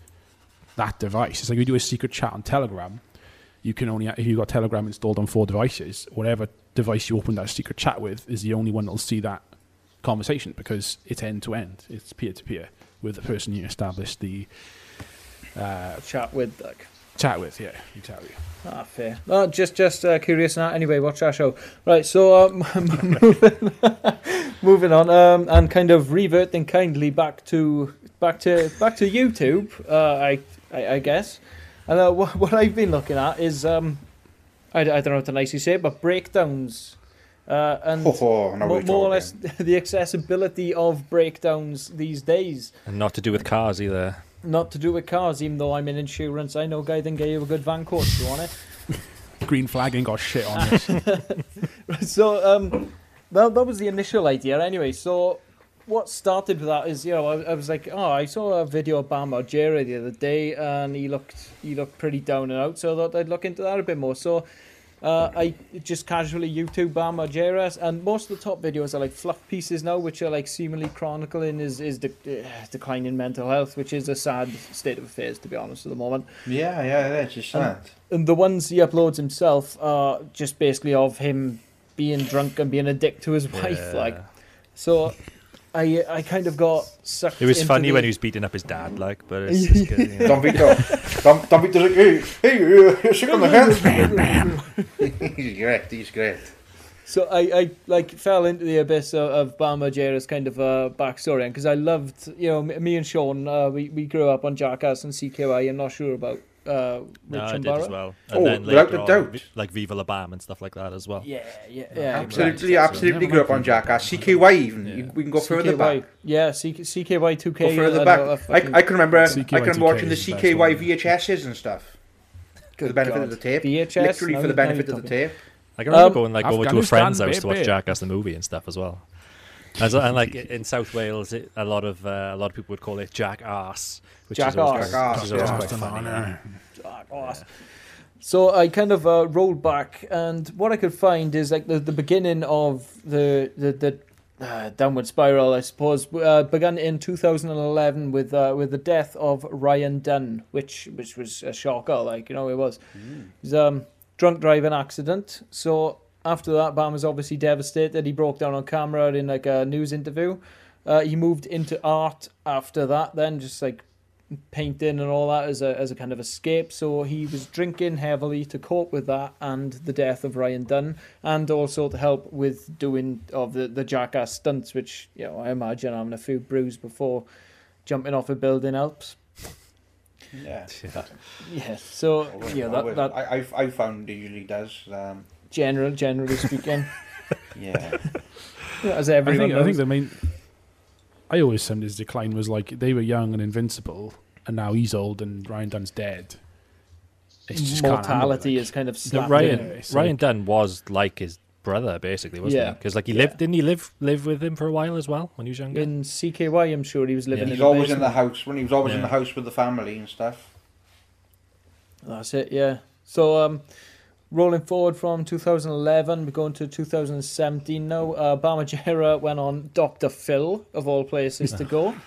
that device. It's like you do a secret chat on Telegram. You can only if you've got Telegram installed on four devices, whatever device you open that secret chat with is the only one that'll see that conversation because it's end to end. It's peer to peer with the person you established the uh, chat with like. Chat with. Yeah, exactly. Ah, fair. No, just just uh, curious now. Anyway, watch our show. Right, so um, moving, moving on, um, and kind of reverting kindly back to back to back to YouTube. Uh, I, I I guess. And uh, what, what I've been looking at is um, I, I don't know how to nicely say but breakdowns. Uh, and Oh, oh, now more, more or less the accessibility of breakdowns these days. And not to do with cars either. Not to do with cars, even though I'm in insurance. I know guy then get you a good van quote if you want it. Green flag ain't got shit on this. so um, that, that was the initial idea anyway. So what started with that is, you know, I, I was like, oh, I saw a video of Bam Margera the other day, and he looked he looked pretty down and out. So I thought I'd look into that a bit more. So uh, I just casually YouTube Bam Margera, and most of the top videos are like fluff pieces now, which are like seemingly chronicling his his de- uh, declining mental health, which is a sad state of affairs to be honest at the moment Yeah, yeah, that's just sad. that. and the ones he uploads himself are just basically of him being drunk and being a dick to his wife. Yeah. Like, so I, I I kind of got sucked. It was into funny the- when he was beating up his dad, like, but it's just good, you know. Don Vito. Don, Don Vito's like, hey, hey, uh, you're on the head. Bam, bam. he's great, he's great. So I, I like fell into the abyss of, of Bam Margera's kind of uh, backstory, because I loved, you know, m- me and Sean, uh, we, we grew up on Jackass and CKY. I'm not sure about uh, No, Rich I did as Barra. well. Oh, then without a doubt. vi- like Viva La Bam and stuff like that as well. Yeah, yeah, yeah. Absolutely, Right. absolutely grew up on Jackass. CKY even. Yeah. We can go further CKY. back. Yeah, C- CKY 2K. Go further I back. I, fucking- I can remember. CKY I can remember watching the is the best CKY one. VHSs and stuff for the benefit of the tape. VHS? Literally Now for the benefit of the talking. tape. I can remember Um, going like over to a Afghanistan, friend's house to watch. Jackass the movie and stuff as well. As, and like in South Wales, it, a lot of uh, a lot of people would call it Jackass, which is always Jackass. quite, which is always quite funny. Ah, gosh. So I kind of uh, rolled back, and what I could find is like the, the beginning of the the, the uh, downward spiral, I suppose, uh, began in 2011 with uh, with the death of Ryan Dunn, which which was a shocker. Like you know, it was. It was um, drunk driving accident. So after that, Bam was obviously devastated. He broke down on camera in like a news interview. Uh, he moved into art after that, then just like painting and all that as a as a kind of escape. So he was drinking heavily to cope with that and the death of Ryan Dunn, and also to help with doing of the the jackass stunts, which you know I imagine having a few brews before jumping off a building helps. Yeah. Yeah. Yeah. So yeah, that that I, I, I found it usually does. Um, general generally speaking, yeah. as I everyone think, knows. I think the main. I always found his decline was like they were young and invincible, and now he's old and Ryan Dunn's dead. It's just can't handle mortality like. is kind of No, Ryan in. Ryan like- Dunn was like his brother basically, wasn't Yeah. he? Because like he Yeah. lived, didn't he live live with him for a while as well when he was younger? In CKY, I'm sure he was living Yeah. in He's the always in the house when he was always in the house with the family and stuff. That's it, yeah. So, um, rolling forward from 2011, we're going to 2017 now. Uh, Bam Margera went on Dr. Phil, of all places to go.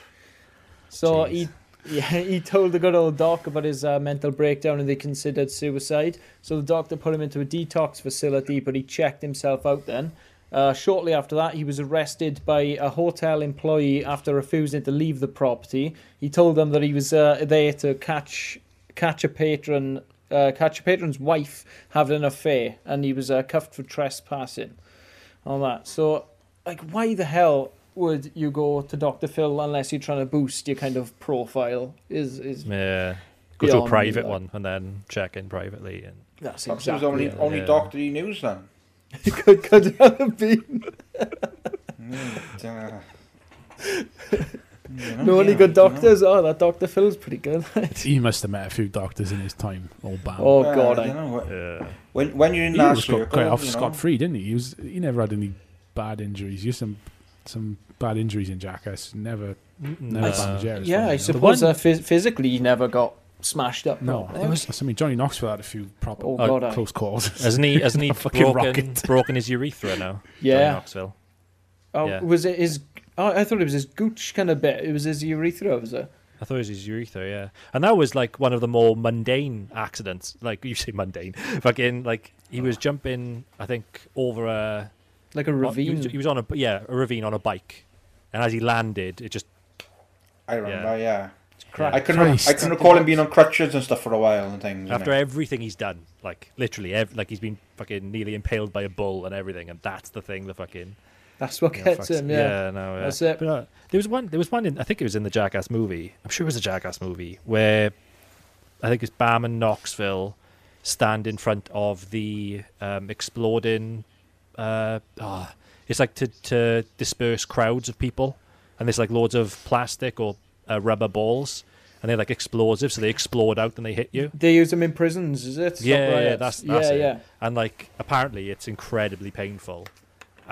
So Jeez. he, yeah, he told the good old doc about his uh, mental breakdown and they considered suicide. So the doctor put him into a detox facility, but he checked himself out then. Uh, shortly after that, he was arrested by a hotel employee after refusing to leave the property. He told them that he was uh, there to catch catch a patron, uh, Catcher Patron's wife having an affair and he was uh, cuffed for trespassing. All that. So, like, why the hell would you go to Dr. Phil unless you're trying to boost your kind of profile? Is is yeah. Go to a private one and then check in privately. And that's exactly. It was only yeah. only yeah. doctor he knew then. could could have been. mm, uh, you know, No, only yeah, good you know. doctors. Oh, that Doctor Phil's pretty good. He must have met a few doctors in his time. Old Bam. Oh Well, God, I I, know. what- uh, When when you're in he that was got quite off you know, scot free, didn't he? He was. He never had any bad injuries. Used some some bad injuries in Jackass. Never. Never no. Bam yeah, fault, I suppose one- uh, phys- physically he never got smashed up. No, properly. I mean Johnny Knoxville had a few proper Oh, Oh, God, I- close calls. Hasn't he? Hasn't he fucking broken, broken his urethra now? Johnny yeah. Knoxville. Oh, Yeah. was it his? Oh, I thought it was his gooch kind of bit. It was his urethra, was it? I thought it was his urethra, yeah. And that was like one of the more mundane accidents. Like you say mundane. Fucking like he was jumping, I think, over a Like a He ravine. was, he was on a yeah, a ravine on a bike. And as he landed, it just I remember, yeah. Crack. I can Christ. I can recall him being on crutches and stuff for a while and things. after everything he's done, like literally, ev- like he's been fucking nearly impaled by a bull and everything, and that's the thing. The fucking That's what yeah, gets fucks- him. Yeah. no, yeah. That's it. But uh, there was one. There was one. In, I think it was in the Jackass movie. I'm sure it was a Jackass movie where I think it's Bam and Knoxville stand in front of the um, exploding. Uh, ah, it's like to to disperse crowds of people, and there's like loads of plastic or uh, rubber balls, and they're like explosive, so they explode out and they hit you. They use them in prisons, is it? Stop Yeah, yeah, that's- that's yeah, it. yeah. And like apparently it's incredibly painful.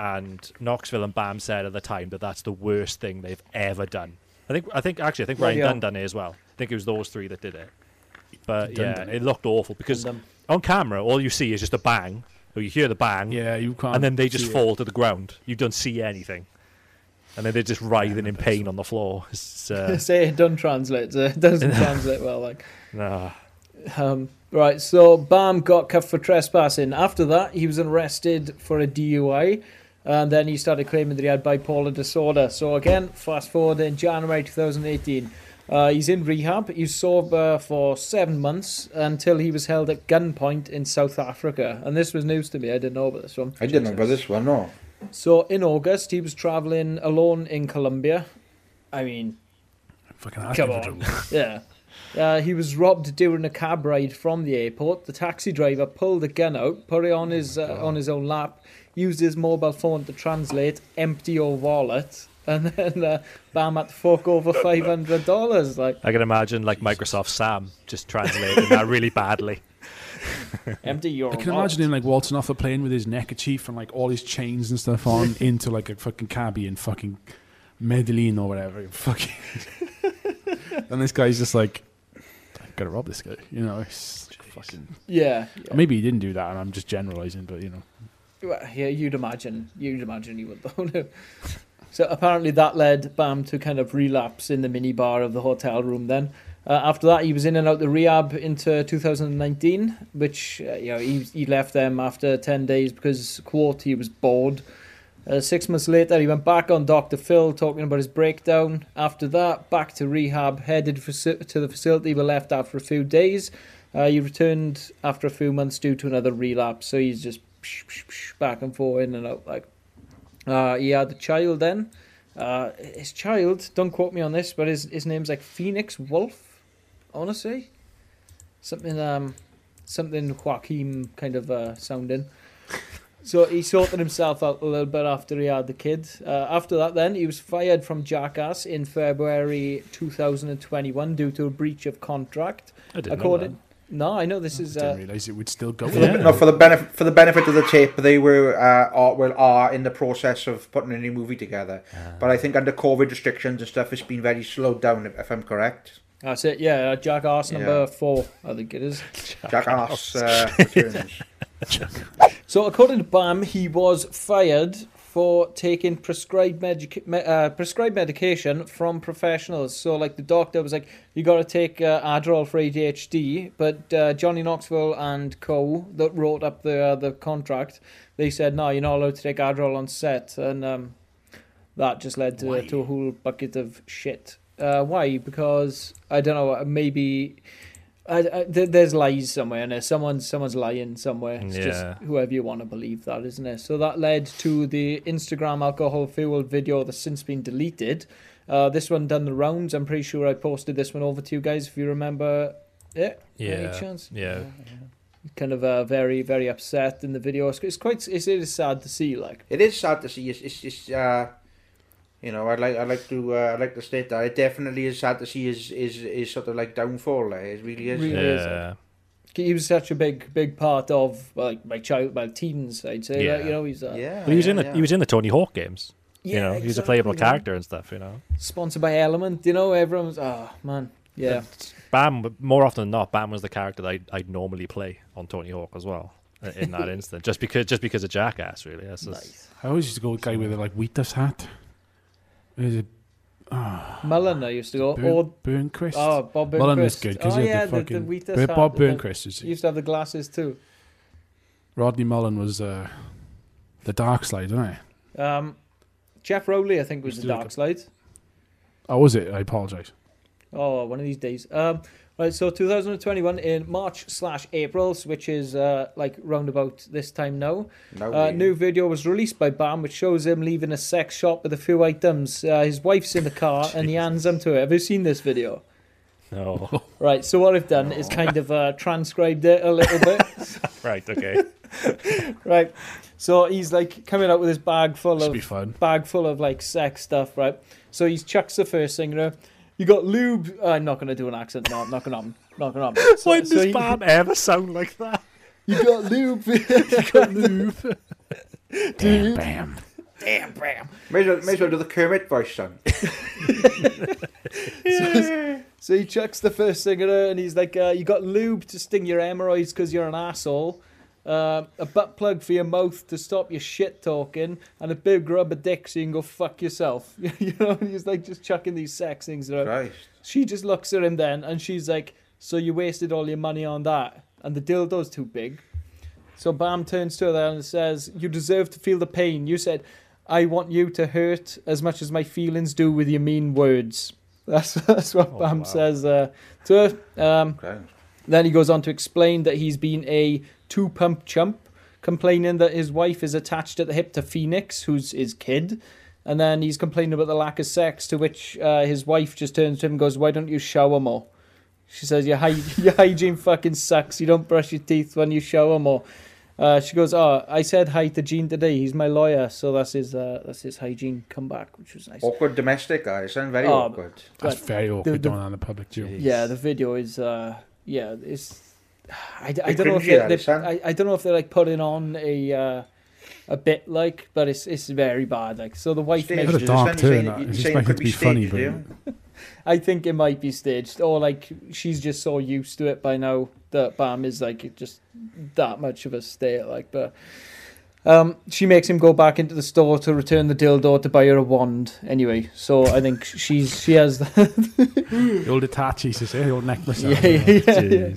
And Knoxville and Bam said at the time that that's the worst thing they've ever done. I think I think actually I think Ryan hell. Dunn done it as well. I think it was those three that did it. But yeah, it. looked awful because on camera all you see is just a bang, or you hear the bang, yeah, you can't. and then they just see it. fall to the ground. You don't see anything, and then they're just writhing in pain on the floor. It's, uh, say it doesn't translate. It doesn't translate well. Like, nah. um, right. So Bam got cuffed for trespassing. After that, he was arrested for a DUI. And then he started claiming that he had bipolar disorder. So again, fast forward in January 2018. Uh, he's in rehab. He's sober for seven months until he was held at gunpoint in South Africa. And this was news to me. I didn't know about this one. I didn't know about this one, no. So in August, he was traveling alone in Colombia. I mean, Fucking Come on. yeah. Uh, he was robbed during a cab ride from the airport. The taxi driver pulled a gun out, put it on his uh, on his own lap, used his mobile phone to translate "empty your wallet," and then uh, bam at the fuck over five hundred dollars. Like I can imagine like Microsoft Sam just translating that really badly. empty your. I can wallet. imagine him like waltzing off a plane with his neckerchief and like all his chains and stuff on into like a fucking cabbie in fucking Medellin or whatever. Fucking. and this guy's just like, I've got to rob this guy. You know, it's fucking. Yeah, yeah. Maybe he didn't do that, and I'm just generalizing, but you know. Yeah, you'd imagine. You'd imagine he would, though. no. so apparently that led Bam to kind of relapse in the minibar of the hotel room. Then uh, after that, he was in and out the rehab into 2019, which uh, you know he he left them after 10 days because quote he was bored. Uh, six months later, he went back on Dr. Phil talking about his breakdown. After that, back to rehab, headed to the facility, but left after a few days. Uh, he returned after a few months due to another relapse, so he's just back and forth, in and out. Like, uh, he had a child then. Uh, his child, don't quote me on this, but his his name's like Phoenix Wolf. Honestly, something um, something Joaquin kind of uh, sounding. So he sorted himself out a little bit after he had the kid. Uh, after that, then he was fired from Jackass in February 2021 due to a breach of contract. I didn't According, no, I know this I is didn't uh, realize it would still go. For the, no, for the benefit for the benefit of the tape, they were uh, are, well are in the process of putting a new movie together. But I think under COVID restrictions and stuff, it's been very slowed down. If, if I'm correct, that's it. Yeah, uh, Jackass number Yeah. four, I think it is. Jackass uh. So, according to BAM, he was fired for taking prescribed medica- me- uh, prescribed medication from professionals. So, like the doctor was like, "You got to take uh, Adderall for ADHD," but uh, Johnny Knoxville and Co. that wrote up the uh, the contract, they said, "No, you're not allowed to take Adderall on set," and um, that just led to, to a whole bucket of shit. Uh, why? Because I don't know. Maybe. I, I, there's lies somewhere, and someone's someone's lying somewhere. It's Yeah. just whoever you want to believe that, isn't it? So that led to the Instagram alcohol fueled video that's since been deleted. Uh, this one done the rounds. I'm pretty sure I posted this one over to you guys if you remember it. Yeah. Any chance? Yeah. Kind of uh, very very upset in the video. It's, it's quite it's, it is sad to see. Like It is sad to see. It's, it's, it's uh, you know, I'd like, I'd like to, uh, I'd like to state that it definitely is sad to see his, his, his sort of like downfall. Like, it really is. Really? is, Yeah. he was such a big big part of like my child, my teens. I'd say. Yeah. Like, you know, he's uh, Yeah, Well, he was yeah, in the yeah. he was in the Tony Hawk games. yeah, you know, he was a playable man. character and stuff. You know, Sponsored by Element. You know, everyone's oh man, yeah. Bam. More often than not, Bam was the character that I'd, I'd normally play on Tony Hawk as well. In that instant, just because just because of Jackass, really. That's just, Nice. I always used to go with a guy with a like Wheatus hat. Is it Mullen, I used to go. Burn, Or Burnquist? oh, Bob Burnquist. Mullen was good because oh, he yeah, had the the, fucking. the Bob Burnquist is He used to have the glasses too. Rodney Mullen was uh, the dark slide, wasn't he? Um, Geoff Rowley, I think, was the dark slide. Oh, was it? I apologise. Oh, one of these days. Um, right, so 2021 in March slash April, which is uh, like roundabout this time now. No, Uh, new video was released by Bam, which shows him leaving a sex shop with a few items. Uh, his wife's in the car, and he hands them to her. Have you seen this video? no. Right. So what I've done is kind of uh, transcribed it a little bit. right. Okay. right. So he's like coming out with his bag full Should of be fun. bag full of like sex stuff, right? So he chucks the first thing, you know. You got lube. uh, I'm not gonna do an accent. No, not gonna happen. Not gonna happen. So, Why does so he- Bam ever sound like that? You got lube. you got lube. Bam, bam. Damn, bam. May as, well, may as well do the Kermit version. So, so he chucks the first thing at her, and he's like, uh, "You got lube to sting your hemorrhoids because you're an asshole." Uh, a butt plug for your mouth to stop your shit talking, and a big rubber dick so you can go fuck yourself. you know, and he's like just chucking these sex things at her. Christ. She just looks at him then and she's like, So you wasted all your money on that? And the dildo's too big. So Bam turns to her and says, "You deserve to feel the pain." You said, "I want you to hurt as much as my feelings do with your mean words." That's that's what Oh, Bam wow. says uh, to her. Um, Okay. then he goes on to explain that he's been a two pump chump, complaining that his wife is attached at the hip to Phoenix, who's his kid. And then he's complaining about the lack of sex, to which uh, his wife just turns to him and goes, Why don't you shower more? She says, Your, hy- your hygiene fucking sucks. You don't brush your teeth when you shower more. Uh, she goes, Oh, I said hi to Gene today. He's my lawyer. So that's his uh, that's his hygiene comeback, which was nice. Awkward domestic guys. Sound very Oh, awkward. That's very awkward the- doing that in a public gym. Yeah, the video is uh yeah, it's I, I don't know if they, they I, I don't know if they're like putting on a uh, a bit like but it's it's very bad like so the wife Staged, Bit of makes, is dark it? turn, Saying- that. It's saying it expected to be funny, staged, but- I think it might be staged or like she's just so used to it by now that Bam is like just that much of a state like but um, she makes him go back into the store to return the dildo to buy her a wand. Anyway, so I think she's she has The old Hitachi, she said, the old necklace. massage. yeah, yeah, yeah.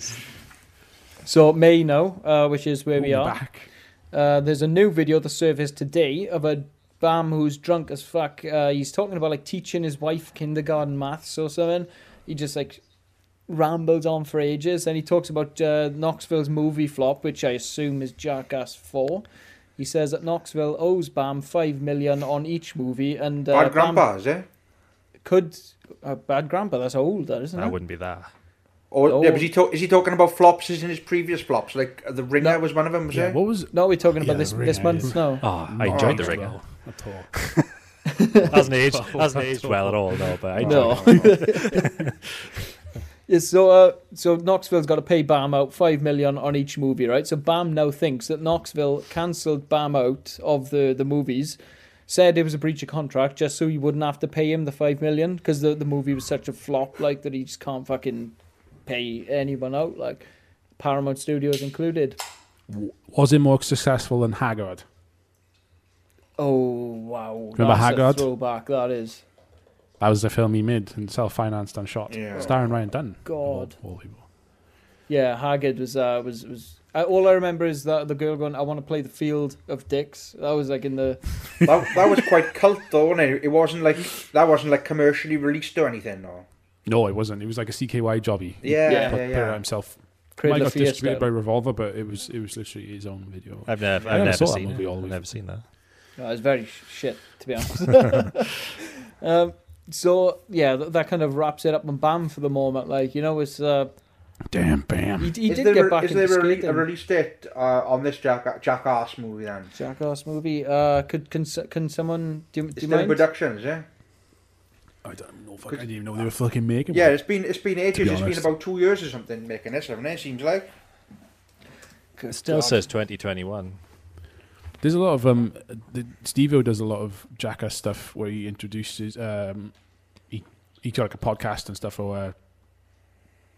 Jeez. So May now, uh, which is where we On the are. Back. Uh, there's a new video that surfaced today of a Bam who's drunk as fuck. Uh, he's talking about like teaching his wife kindergarten maths or something. He just like rambles on for ages, and he talks about uh, Knoxville's movie flop, which I assume is Jackass Four. He says that Knoxville owes Bam five million on each movie, and uh, Bad Bam grandpa, is it? could uh, bad grandpa. That's old, that isn't it? That wouldn't be that. Or Oh. yeah, was he talk, is he talking about flops as in his previous flops? Like uh, the ringer No. was one of them, was Yeah, it? what was No, we're talking about Yeah, this The this Ringer, month. yeah. No, Oh, I Oh, enjoyed the well. ringer. at all? Hasn't aged, hasn't aged well at all, no, but I No. enjoyed it. Yeah, so uh, so Knoxville's got to pay Bam out five million on each movie, right? So Bam now thinks that Knoxville cancelled Bam out of the the movies, said it was a breach of contract just so he wouldn't have to pay him the five million because the the movie was such a flop, like that he just can't fucking pay anyone out, like Paramount Studios included. Was it more successful than Haggard? Oh wow! Remember That's a Haggard? throwback that is. That was the film he made and self-financed and shot. Yeah. Starring Ryan Dunn. God. All, all people. Yeah, Haggard was uh, was was. Uh, all I remember is that the girl going, "I want to play the field of dicks." That was like in the that, that was quite cult though, wasn't it? It wasn't like that wasn't like commercially released or anything, no. No, it wasn't. It was like a CKY jobby. Yeah, Yeah. Put, yeah, put it yeah. himself. Cradle Might got Fear distributed by. Revolver, but it was it was literally his own video. I've never, I I've never never saw that movie it. all the I've never seen that. No, it's very shit, to be honest. um, so yeah, th- that kind of wraps it up on Bam for the moment. Like you know, it's uh, Damn, bam. he, he did there, get back is into there a, re- skating. a release date uh, on this Jack Jackass movie then? Jackass movie. Uh, could can can someone do, you- do It's you still in mind? production, is it? I don't know. Fuck, I didn't even know they were fucking making. Yeah, one. it's been it's been ages. be It's been about two years or something making this, haven't it? it seems like. It still says 2021. There's a lot of um. The, Steve-O does a lot of Jackass stuff where he introduces um. He he got like a podcast and stuff or uh,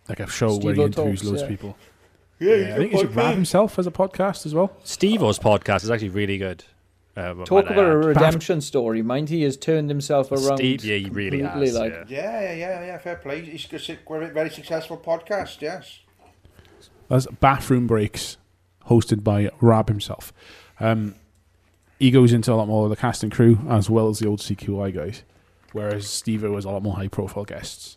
like a show where he Steve-O interviews Talks, loads yeah. of people. Yeah, I think he should grab himself as a podcast as well. Steve-O's podcast is actually really good. Uh, Talk might I about a add. redemption story, mind. He has turned himself around. Steve, yeah, he really has. like- yeah. Yeah, yeah, yeah, yeah. Fair play. He's got a very successful podcast. Yes. That's Bathroom Breaks, hosted by Raab Himself. Um, he goes into a lot more of the cast and crew as well as the old CKY guys, whereas Steve-O has a lot more high-profile guests.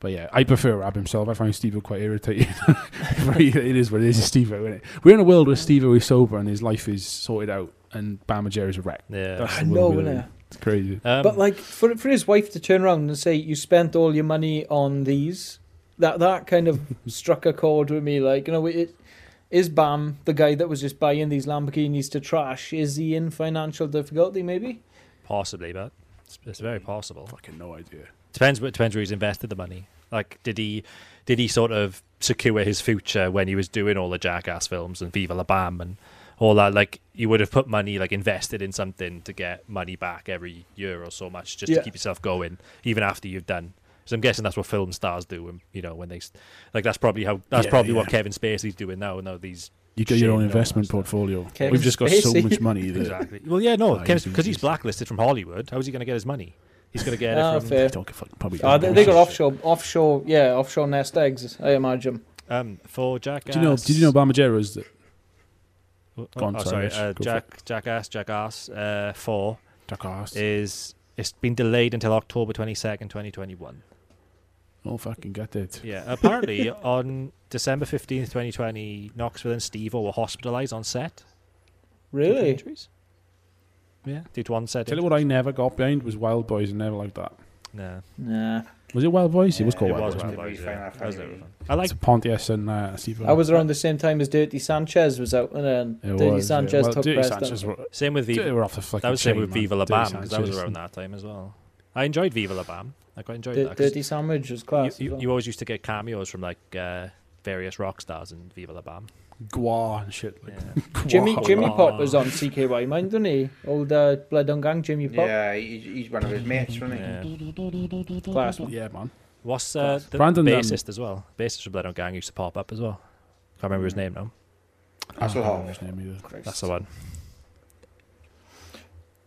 But yeah, I prefer Raab Himself. I find Steve-O quite irritating. It is what it is, it's Steve-O, isn't it? We're in a world where Steve-O is sober and his life is sorted out, and Bam Margera is a wreck. Yeah. That's I know, world we live innit? in. It's crazy. Um, but like for for his wife to turn around and say you spent all your money on these, that that kind of struck a chord with me. Like you know, it is Bam the guy that was just buying these Lamborghinis to trash. Is he in financial difficulty? Maybe. possibly, but it's, it's very possible. Fucking no idea. Depends. wh- Depends where he's invested the money. Like, did he did he sort of secure his future when he was doing all the Jackass films and Viva La Bam and all that? Like, you would have put money like invested in something to get money back every year or so much just Yeah. to keep yourself going, even after you've done. So I'm guessing that's what film stars do. And you know, when they like, that's probably how that's Yeah, probably what. Kevin Spacey's doing now. Now these You get your own investment portfolio. Kevin We've just got so much money that exactly. Well, yeah, no, Oh, because he's- he's he's- blacklisted from Hollywood. How is he going to get his money? He's going to get Ah, it from. fair. don't give a probably. Uh, they, they got offshore, offshore, yeah, offshore nest eggs. I imagine. Um, for Jackass. Do you know? Did you know Bam Margera is the, oh, Go on, oh, sorry, sorry. Uh, go for Jack Jackass Jackass uh, Four Jackass. is it's been delayed until October twenty second, twenty twenty one. Oh, fucking get it. Yeah, apparently on December fifteenth, twenty twenty, Knoxville and Steve were hospitalised on set. Really? injuries. Yeah, Did one set. Tell you what I never got behind was Wild Boys and never liked that. No, Nah. Was it Wild Boys? it was called it Wild was Boys. Wild wasn't? Boys. We Yeah. find that That was funny, never really. fun. I like It's Pontius and uh, Steve. I was around the same time as Dirty Sanchez was out, and then It Dirty was, yeah. Sanchez well, took Dirty Sanchez were, same with they Viva. were off the fucking That was the same with. Viva La Bam because that was around that time as well. I enjoyed Viva La Bam. I quite enjoyed Di- that. 'cause Dirty Sandwich was class. you, you, well. you always used to get cameos from like uh, various rock stars in Viva La Bam. Gua and shit. Like, Yeah. Jimmy Gua. Jimmy Pop was on CKY, mind, didn't he? Old uh, Bloodhound Gang Jimmy Pop. Yeah, he, he's one of his mates, wasn't he? Yeah. Class. Yeah, man. What's uh, the Brandon, um, bassist as well? Bassist from Bloodhound Gang used to pop up as well. Can't remember his name now. I don't know Hasselhoff. his name either. That's the one.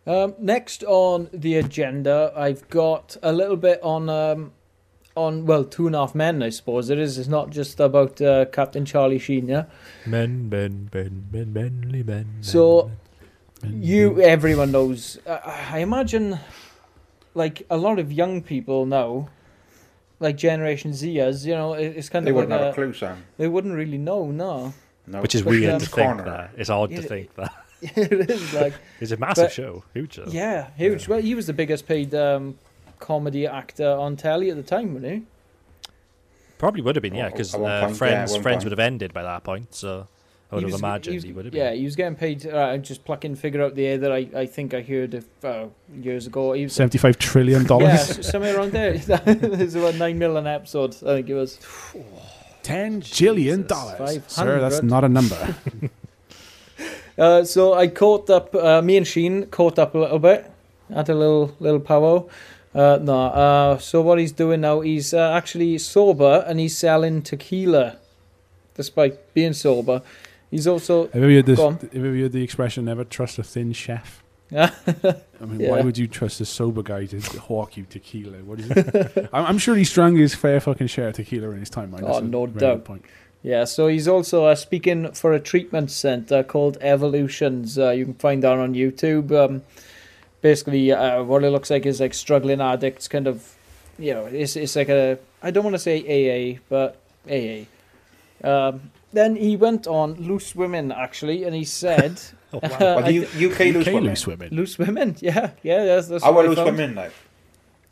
Um, next on the agenda, I've got a little bit on um, on well, two and a half men. I suppose it is. It's not just about uh, Captain Charlie Sheen. Yeah. Men, men, men, men, menly men. So you, everyone knows. Uh, I imagine, like a lot of young people now, like Generation Zers. You know, it- it's kind They of like wouldn't have a a, clue, Sam. they wouldn't really know. No, No. Which is Especially weird to the think corner. that. It's odd to Yeah. think that. it is like It's a massive But- show. Huge show. yeah, huge. Well, he was the biggest paid um, comedy actor on telly at the time, wasn't he? Probably would have been, yeah, because uh, point, yeah, Friends at Friends point. would have ended by that point, so I would He have was- imagined was- he would have been. Yeah, he was getting paid. Uh, I'm just plucking figure out the air that I, I think I heard of, uh, years ago. He was, Seventy-five trillion dollars. s- somewhere around there. There's about nine million mil an episode. I think it was. Ten jillion dollars. 500. Sir, that's not a number. Uh, so I caught up. Uh, me and Sheen caught up a little bit. Had a little little powwow. Uh, no. Uh, so what he's doing now? He's uh, actually sober and he's selling tequila, despite being sober. He's also. have you heard this? Have you heard the expression "never trust a thin chef"? Yeah. I mean, why would you trust a sober guy to hawk you tequila? What is it? I'm, I'm sure he drank his fair fucking share of tequila in his time. Right? Oh, no doubt. Point. Yeah, so he's also uh, speaking for a treatment center called Evolutions. Uh, you can find that on YouTube. Um, basically, uh, what it looks like is like struggling addicts, kind of, you know, it's it's like a I don't want to say AA, but AA. Um, then he went on loose women actually, and he said Oh, wow. Uh, Well, the U- UK loose UK women. loose women. loose women. Yeah, yeah, that's that's Our what loose found. women, like.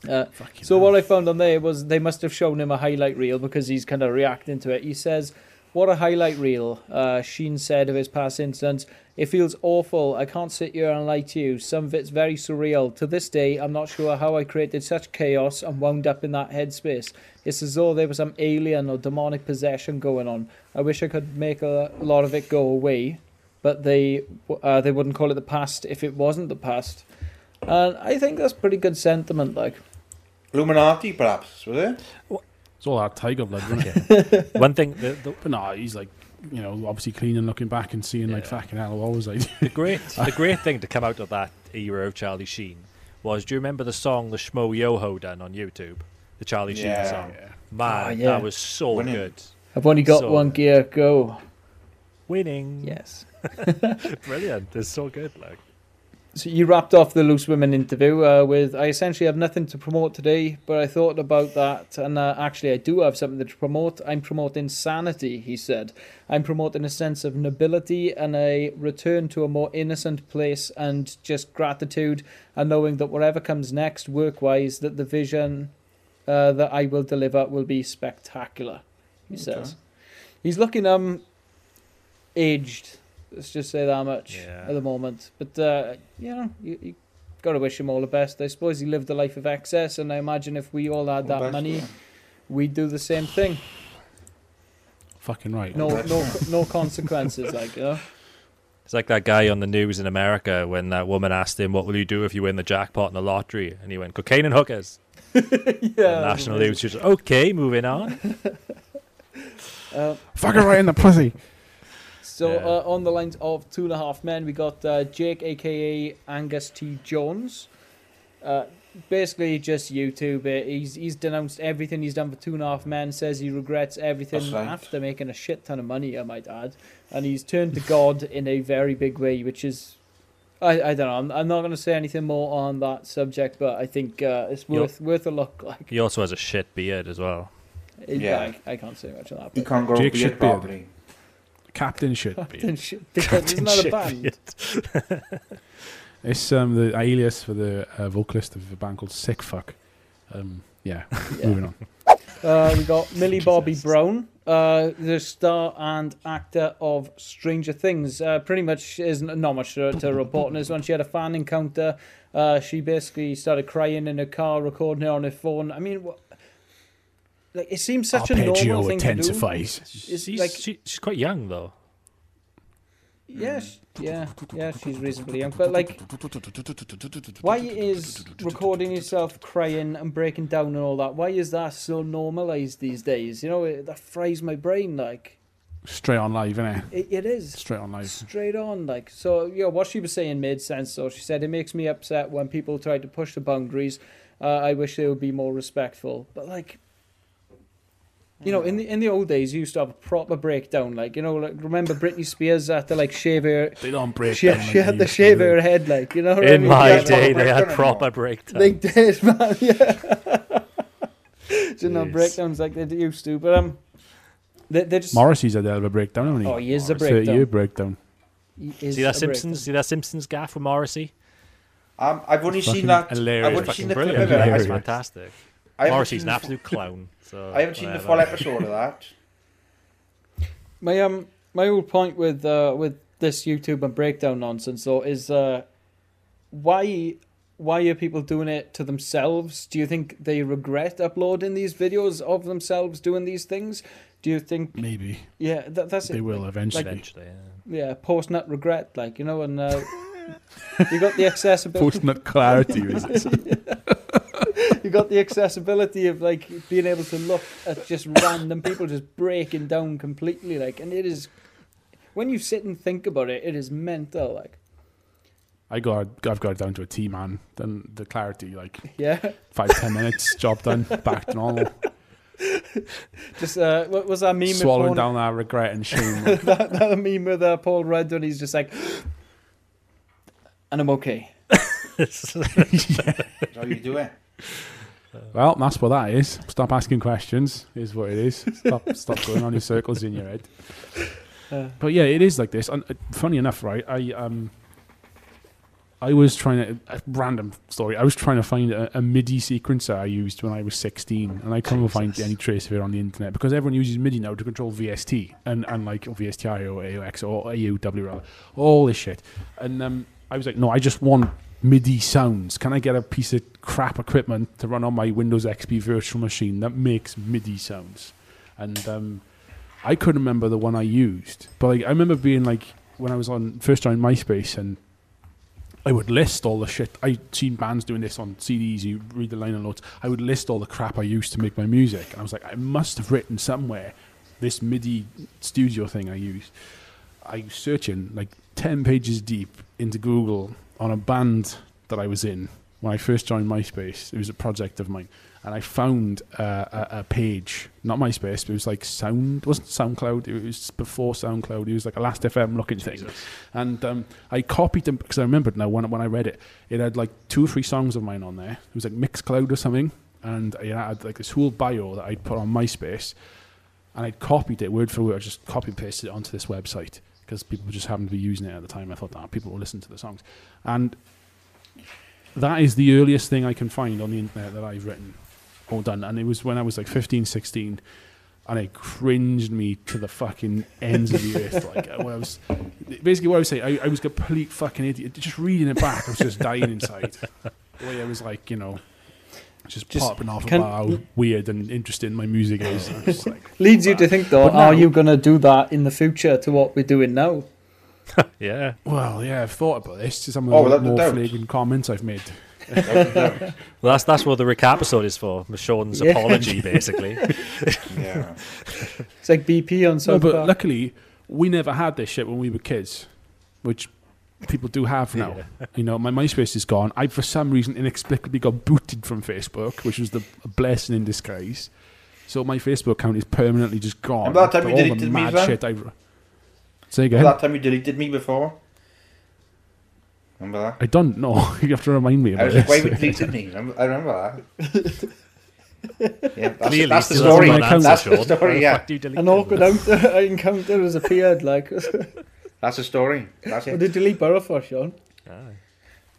Uh, so hell. what I found on there was they must have shown him a highlight reel because he's kind of reacting to it. He says, "What a highlight reel!" Uh, Sheen said of his past incidents. It feels awful. I can't sit here and lie to you. Some of it's very surreal. To this day, I'm not sure how I created such chaos and wound up in that headspace. It's as though there was some alien or demonic possession going on. I wish I could make a lot of it go away, but they uh, they wouldn't call it the past if it wasn't the past. And I think that's pretty good sentiment. Like. Illuminati, perhaps, was it? It's all that tiger blood, isn't it? One thing, the, the, but no, he's like, you know, obviously clean and looking back and seeing like Yeah. fucking hell. What was I? the great, the great thing to come out of that era of Charlie Sheen was, do you remember the song the Schmoyoho done on YouTube? The Charlie Sheen song. yeah. Man, Oh, yeah. that was so Winning. good. I've only got So- one gear. Go. Winning. Yes. Brilliant. It's so good. Like, So you wrapped off the loose women interview uh, with I essentially have nothing to promote today, but I thought about that, and uh, actually I do have something to promote. I'm promoting sanity, he said. I'm promoting a sense of nobility and a return to a more innocent place, and just gratitude and knowing that whatever comes next, work-wise, that the vision uh, that I will deliver will be spectacular. He Okay. says. He's looking um aged. Let's just say that much Yeah. at the moment. But uh, you know, you, you got to wish him all the best. I suppose he lived a life of excess, and I imagine if we all had that Best, money, yeah. we'd do the same thing. Fucking right. No, no, no consequences. Like you know. it's like that guy on the news in America when that woman asked him, "What will you do if you win the jackpot in the lottery?" And he went, "Cocaine and hookers." yeah. And national news. She was okay, moving on. Uh, Fuck her right in the pussy. So Yeah. uh, on the lines of two and a half men, we got uh, Jake, aka Angus T. Jones. Uh, basically just YouTube it. He's he's denounced everything he's done for Two and a Half Men. Says he regrets everything right. after making a shit ton of money. I might add, and he's turned to God in a very big way, which is. I, I don't know. I'm, I'm not going to say anything more on that subject, but I think uh, it's You're- worth worth a look. Like, He also has a shit beard as well. yeah, Yeah. I, I can't say much on that. He can't grow Jake a beard Shitbeard. properly. Captain shit. Captain Shit, isn't that a band? It's um, the alias for the uh, vocalist of a band called Sick Fuck. Um, yeah, Yeah. moving on. Uh, we got Millie Bobby Brown, uh, the star and actor of Stranger Things. Uh, pretty much is n- not much to, to report on this one. She had a fan encounter. Uh, she basically started crying in her car, recording it on her phone. I mean, what, like it seems such a normal thing to do. intensifies. It's She's, like- she, she's quite young though. Yeah, sh- yeah, yeah. She's reasonably young, but like, why is recording yourself crying and breaking down and all that? Why is that so normalized these days? You know, it, that fries my brain. Like, Straight on live, innit? it, it is. Straight on live. straight on like so yeah what she was saying made sense so she said it makes me upset when people try to push the boundaries uh, i wish they would be more respectful but like you know in the in the old days you used to have a proper breakdown like you know like remember britney spears had to like shave her They don't break she, down she like had they to shave do. her head like you know what I In mean? my Yeah, day, they had breakdown proper breakdowns. they did man yeah didn't have breakdowns like they used to but um they, they just Morrissey's had a hell of a breakdown, hasn't he? Oh, he is a breakdown. 30-year breakdown. breakdown. is See that a Simpsons? See that Simpsons gaff with Morrissey? Um, I've only Fucking seen that. hilarious. I've only Fucking seen the clip brilliant. of it. I Hilarious. It's fantastic. I haven't Morrissey's an the absolute clown. So I haven't seen the full episode of that. My um my whole point with uh with this YouTube and breakdown nonsense though is uh why why are people doing it to themselves? Do you think they regret uploading these videos of themselves doing these things? Do you think Maybe yeah that, that's it? they it will eventually. Eventually, yeah. yeah post nut regret like you know and uh, you got the accessibility Post nut clarity. is you got the accessibility of like being able to look at just random people just breaking down completely like and it is when you sit and think about it it is mental like I got, I've got it down to a T, man. Then the clarity, like yeah five, ten minutes, job done, back to normal. just uh what was that meme Swallowing down that regret and shame. That, that meme with uh, Paul Rudd when he's just like and I'm okay That's how you do it. Well, that's what that is. Stop asking questions. Is what it is. Stop, stop going on in circles in your head. Uh, But yeah, it is like this. And uh, funny enough, right? I um, I was trying to a random story. I was trying to find a, a MIDI sequencer I used when I was sixteen, and I couldn't find any trace of it on the internet because everyone uses MIDI now to control VST and and like VSTi or AOX or AUW rather, all this shit. And um, I was like, no, I just want MIDI sounds. Can I get a piece of crap equipment to run on my Windows XP virtual machine that makes MIDI sounds? And um, I couldn't remember the one I used, but like, I remember being like when I was on first joined MySpace and I would list all the shit. I'd seen bands doing this on CDs. You read the liner notes. I would list all the crap I used to make my music, and I was like, I must have written somewhere this MIDI studio thing I used. I was searching like ten pages deep into Google on a band that I was in when I first joined MySpace. It was a project of mine, and I found uh, a, a page, not MySpace, but it was like Sound. It wasn't SoundCloud. It was before SoundCloud. It was like a Last FM looking thing. And um, I copied them because I remembered now when when I read it, it had like two or three songs of mine on there. It was like Mixcloud or something, and it had like this whole bio that I'd put on MySpace, and I'd copied it word for word. I just copy and pasted it onto this website because people just happened to be using it at the time. I thought that people will listen to the songs, and that is the earliest thing I can find on the internet that I've written or done. And it was when I was like 15, 16, and it cringed me to the fucking ends of the earth. Like when I was basically what I was saying, I, I was a complete fucking idiot. Just reading it back, I was just dying inside. The way I was like, you know. Just, Just popping off can- about how weird and interesting my music is. I was just like, leads you to think though But are you going to do that in the future to what we're doing now Yeah. well, yeah, I've thought about this. Some of Oh, the without a more doubt. flagrant comments I've made. Well, that's that's what the recap episode is for. Sean's Yeah. apology, basically. Yeah. it's like BP on No, South but luckily, we never had this shit when we were kids, which people do have now. You know, my MySpace is gone. I, for some reason, inexplicably got booted from Facebook, which was the a blessing in disguise. So my Facebook account is permanently just gone. Remember that time you All the deleted me mad shit I... Say again. That time you deleted me before. Remember that? I don't know. you have to remind me I about was like, why this. you deleted me? Remember- I remember that. yeah, that's, Clearly, that's the story. hasn't That's the story. Yeah, the fuck do you delete An awkward encounter, encounter has appeared. Like, that's the story. That's what it. did delete Burrow for, Sean? Aye.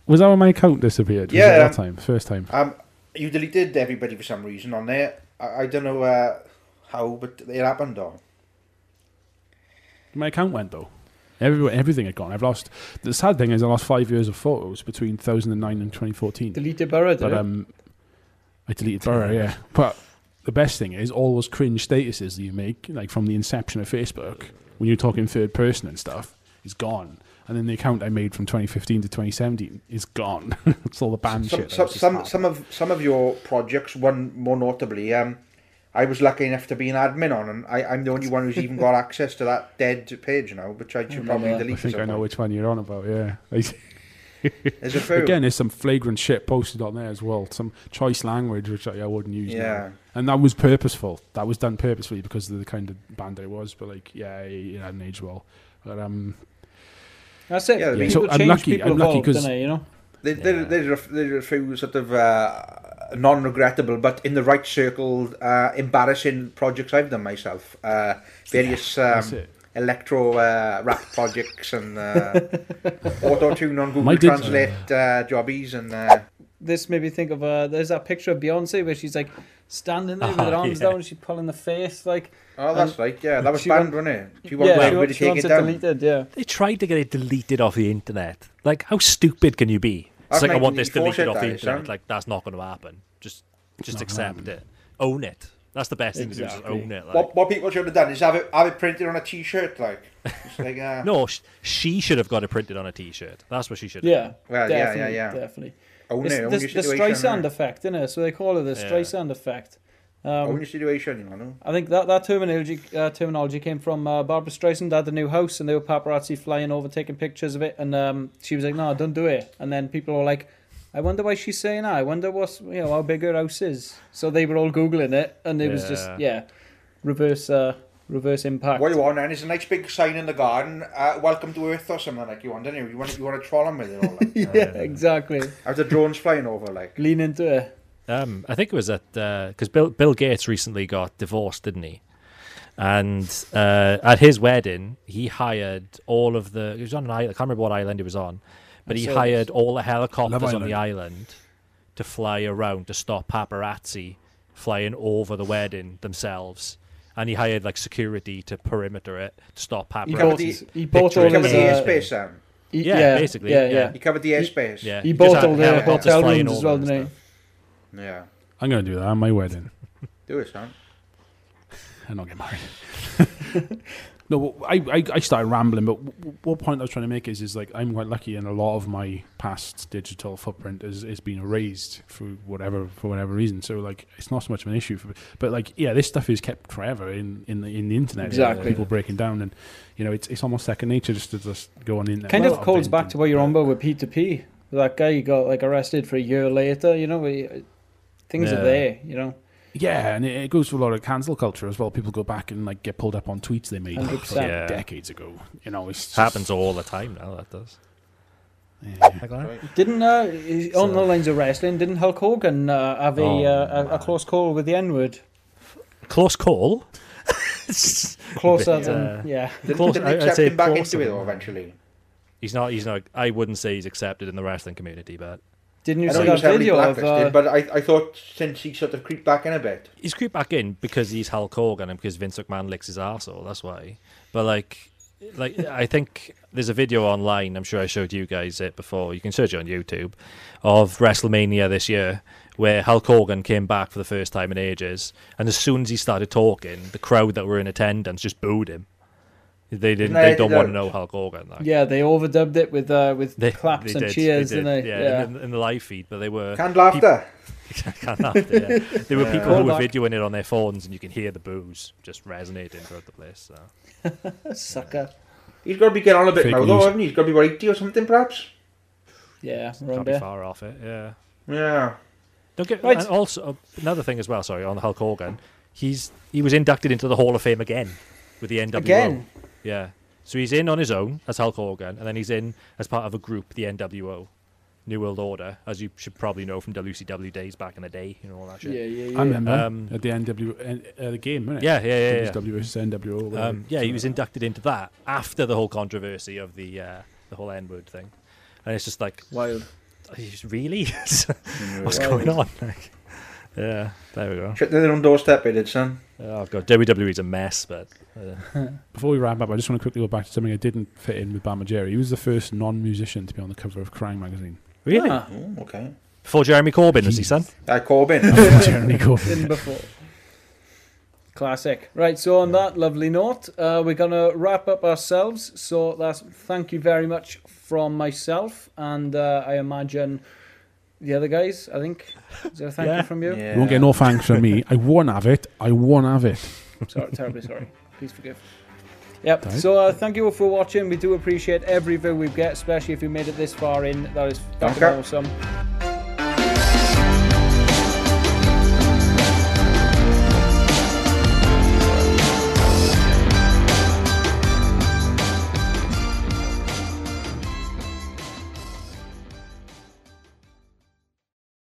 Was that when my account disappeared? Was Yeah, it um, that time? First time. Um, you deleted everybody for some reason on there. I, I don't know uh, how, but it happened though. My account went though. Every, everything had gone. I've lost. The sad thing is, I lost five years of photos between 2009 and 2014. Deleted Burrow, did But it? um, I deleted Burrow, yeah. But the best thing is all those cringe statuses that you make, like from the inception of Facebook, when you're talking third person and stuff, is gone. And then the account I made from 2015 to 2017 is gone. it's all the band Some, shit. some, some, some of some of your projects, one more notably, um, I was lucky enough to be an admin on, and I, I'm the only one who's even got access to that dead page now, which I should probably Yeah. I think I know which one you're on about. Yeah. I- There's a few. Again, there's some flagrant shit posted on there as well. Some choice language which I, I wouldn't use. now. yeah. And that was purposeful. That was done purposefully because of the kind of band I was. But like, yeah, it, it hadn't aged well. But um, That's it. Yeah, people so I'm change, lucky- people I'm lucky because you know? There, there, Yeah. there, are, there are a few sort of uh, non-regrettable, but in the right circle, uh, embarrassing projects I've done myself. Uh, various that's um, it. Electro uh, rap projects and uh, auto tune on Google My Translate uh, jobbies and uh, This made me think of uh, there's that picture of Beyonce where she's like standing there with her Oh, arms yeah. down and she's pulling the face like oh, that's right, yeah, that was she banned, want- wasn't it? She wanted yeah, everybody wa- to she take it it down. deleted. Yeah, They tried to get it deleted off the internet. Like, how stupid can you be? It's That's like I want this deleted off the shit, that is, internet. Like that's not going to happen. Just, just not accept happening. it. Own it. That's the best thing to do. Exactly. Is just own it. Like. What, what people should have done is have it have it printed on a T-shirt, like, like uh, No, sh- she should have got it printed on a T-shirt. That's what she should. have yeah, Well, yeah, yeah, definitely, yeah. definitely. own It's it, own the, your the. Streisand effect, isn't it? So they call it the Yeah. Streisand effect. Um, Own your situation, you know. I think that, that terminology uh, terminology came from uh, Barbra Streisand had the new house and they were paparazzi flying over taking pictures of it and um, she was like no don't do it and then people were like I wonder why she's saying that I wonder what's you know how big her house is so they were all googling it and it was just Yeah. yeah reverse uh, reverse impact What you want then is a nice big sign in the garden, uh, welcome to Earth or something like you want, don't you? You want you want to troll them with it all, like, yeah exactly Have the drones flying over, like. lean into it Um, I think it was at because Bill Bill Gates recently got divorced, didn't he? And uh, at his wedding, he hired all of the. He was on an island. I can't remember what island he was on, but he saw hired all the helicopters Love on the island to fly around to stop paparazzi flying over the wedding themselves. And he hired like security to perimeter it to stop he paparazzi. covered bought, the- he bought picture all He covered the uh, airspace, Sam. he- Yeah, basically, yeah, yeah. yeah. He covered the airspace. yeah, he just bought all the hotel rooms as well and didn't he. Yeah. I'm going to do that on my wedding. Do it, Sam. and not get married. no, I, I I started rambling, but what point I was trying to make is is like I'm quite lucky, and a lot of my past digital footprint is is being erased for whatever for whatever reason. So like it's not so much of an issue for, but like yeah, this stuff is kept forever in in the in the internet. Exactly. people breaking down, and you know it's it's almost second nature just to just go on the internet. kind Well, of calls back to what you're on about with P2P. That guy got like arrested for a year later. You know, things Yeah. are there. You know, Yeah, and it, it goes for a lot of cancel culture as well. People go back and like get pulled up on tweets they made like, 100%. Yeah. decades ago. You know, it's just, happens all the time now. That does. Yeah. Like that. didn't uh, he- on So- the lines of wrestling? Didn't Hulk Hogan uh, have a, Oh, uh, a, a close call with the N word? Close call. Closer Bit, than uh, yeah. Didn't, Close- didn't I- I'd accept say him back closer into it, though, eventually. He's not. He's not. I wouldn't say he's accepted in the wrestling community, but Didn't you I know see he was that heavily video of? blacklisted, Uh, but I, I thought since he sort of creeped back in a bit. he's creeped back in because he's Hulk Hogan and because Vince McMahon licks his arsehole. That's why. But like, like I think there's a video online. I'm sure I showed you guys it before. You can search it on YouTube of WrestleMania this year. Where Hulk Hogan came back for the first time in ages, and as soon as he started talking, the crowd that were in attendance just booed him. They didn't. They they don't want to don't. know Hulk Hogan. Like. yeah, they overdubbed it with uh, with They, claps they and did, cheers, they didn't they? Yeah, In, in the live feed, but they were Canned laughter. Can't laugh, yeah. There were Yeah. people who were videoing it on their phones, and you can hear the boos just resonating throughout the place. So. Sucker. He's got to be getting on a bit Fake now, though, news. hasn't he? He's got to be about 80 or something, perhaps? Yeah, Can't be far off it. Yeah. Yeah. Don't get. Right. And also uh, another thing as well. Sorry, on the Hulk Hogan, he's he was inducted into the Hall of Fame again with the NWO. Again. Yeah. So he's in on his own as Hulk Hogan, and then he's in as part of a group, the NWO, New World Order, as you should probably know from WCW days back in the day, you know all that shit. Yeah, yeah, yeah. I remember Um, at the NW uh, the game, wasn't it? Yeah, yeah, yeah. yeah. WCW versus NWO. Um, yeah, he was inducted into that after the whole controversy of the uh, the whole N word thing, and it's just like, Wild. he's really, what's going on? Like, yeah, there we go. Shut their own doorstep, it did, son. Oh god, WWE's a mess, but uh, Before we wrap up, I just want to quickly go back to something that didn't fit in with Bam Margera. He was the first non-musician to be on the cover of Kerrang magazine. really Ah, Oh, okay. before Jeremy Corbyn was he, son? Uh, Corbin. Jeremy Corbyn. in before. Classic. Right, so on that lovely note, uh, we're going to wrap up ourselves. So that's thank you very much from myself, and uh, I imagine the other guys. I think is there a thank Yeah. you from you? Yeah. You won't get no thanks from me. I won't have it. I won't have it. Sorry, terribly sorry. Please forgive. Yep. Right. So uh, thank you all for watching. We do appreciate every view we get, especially if you made it this far in. That is fucking Okay. awesome.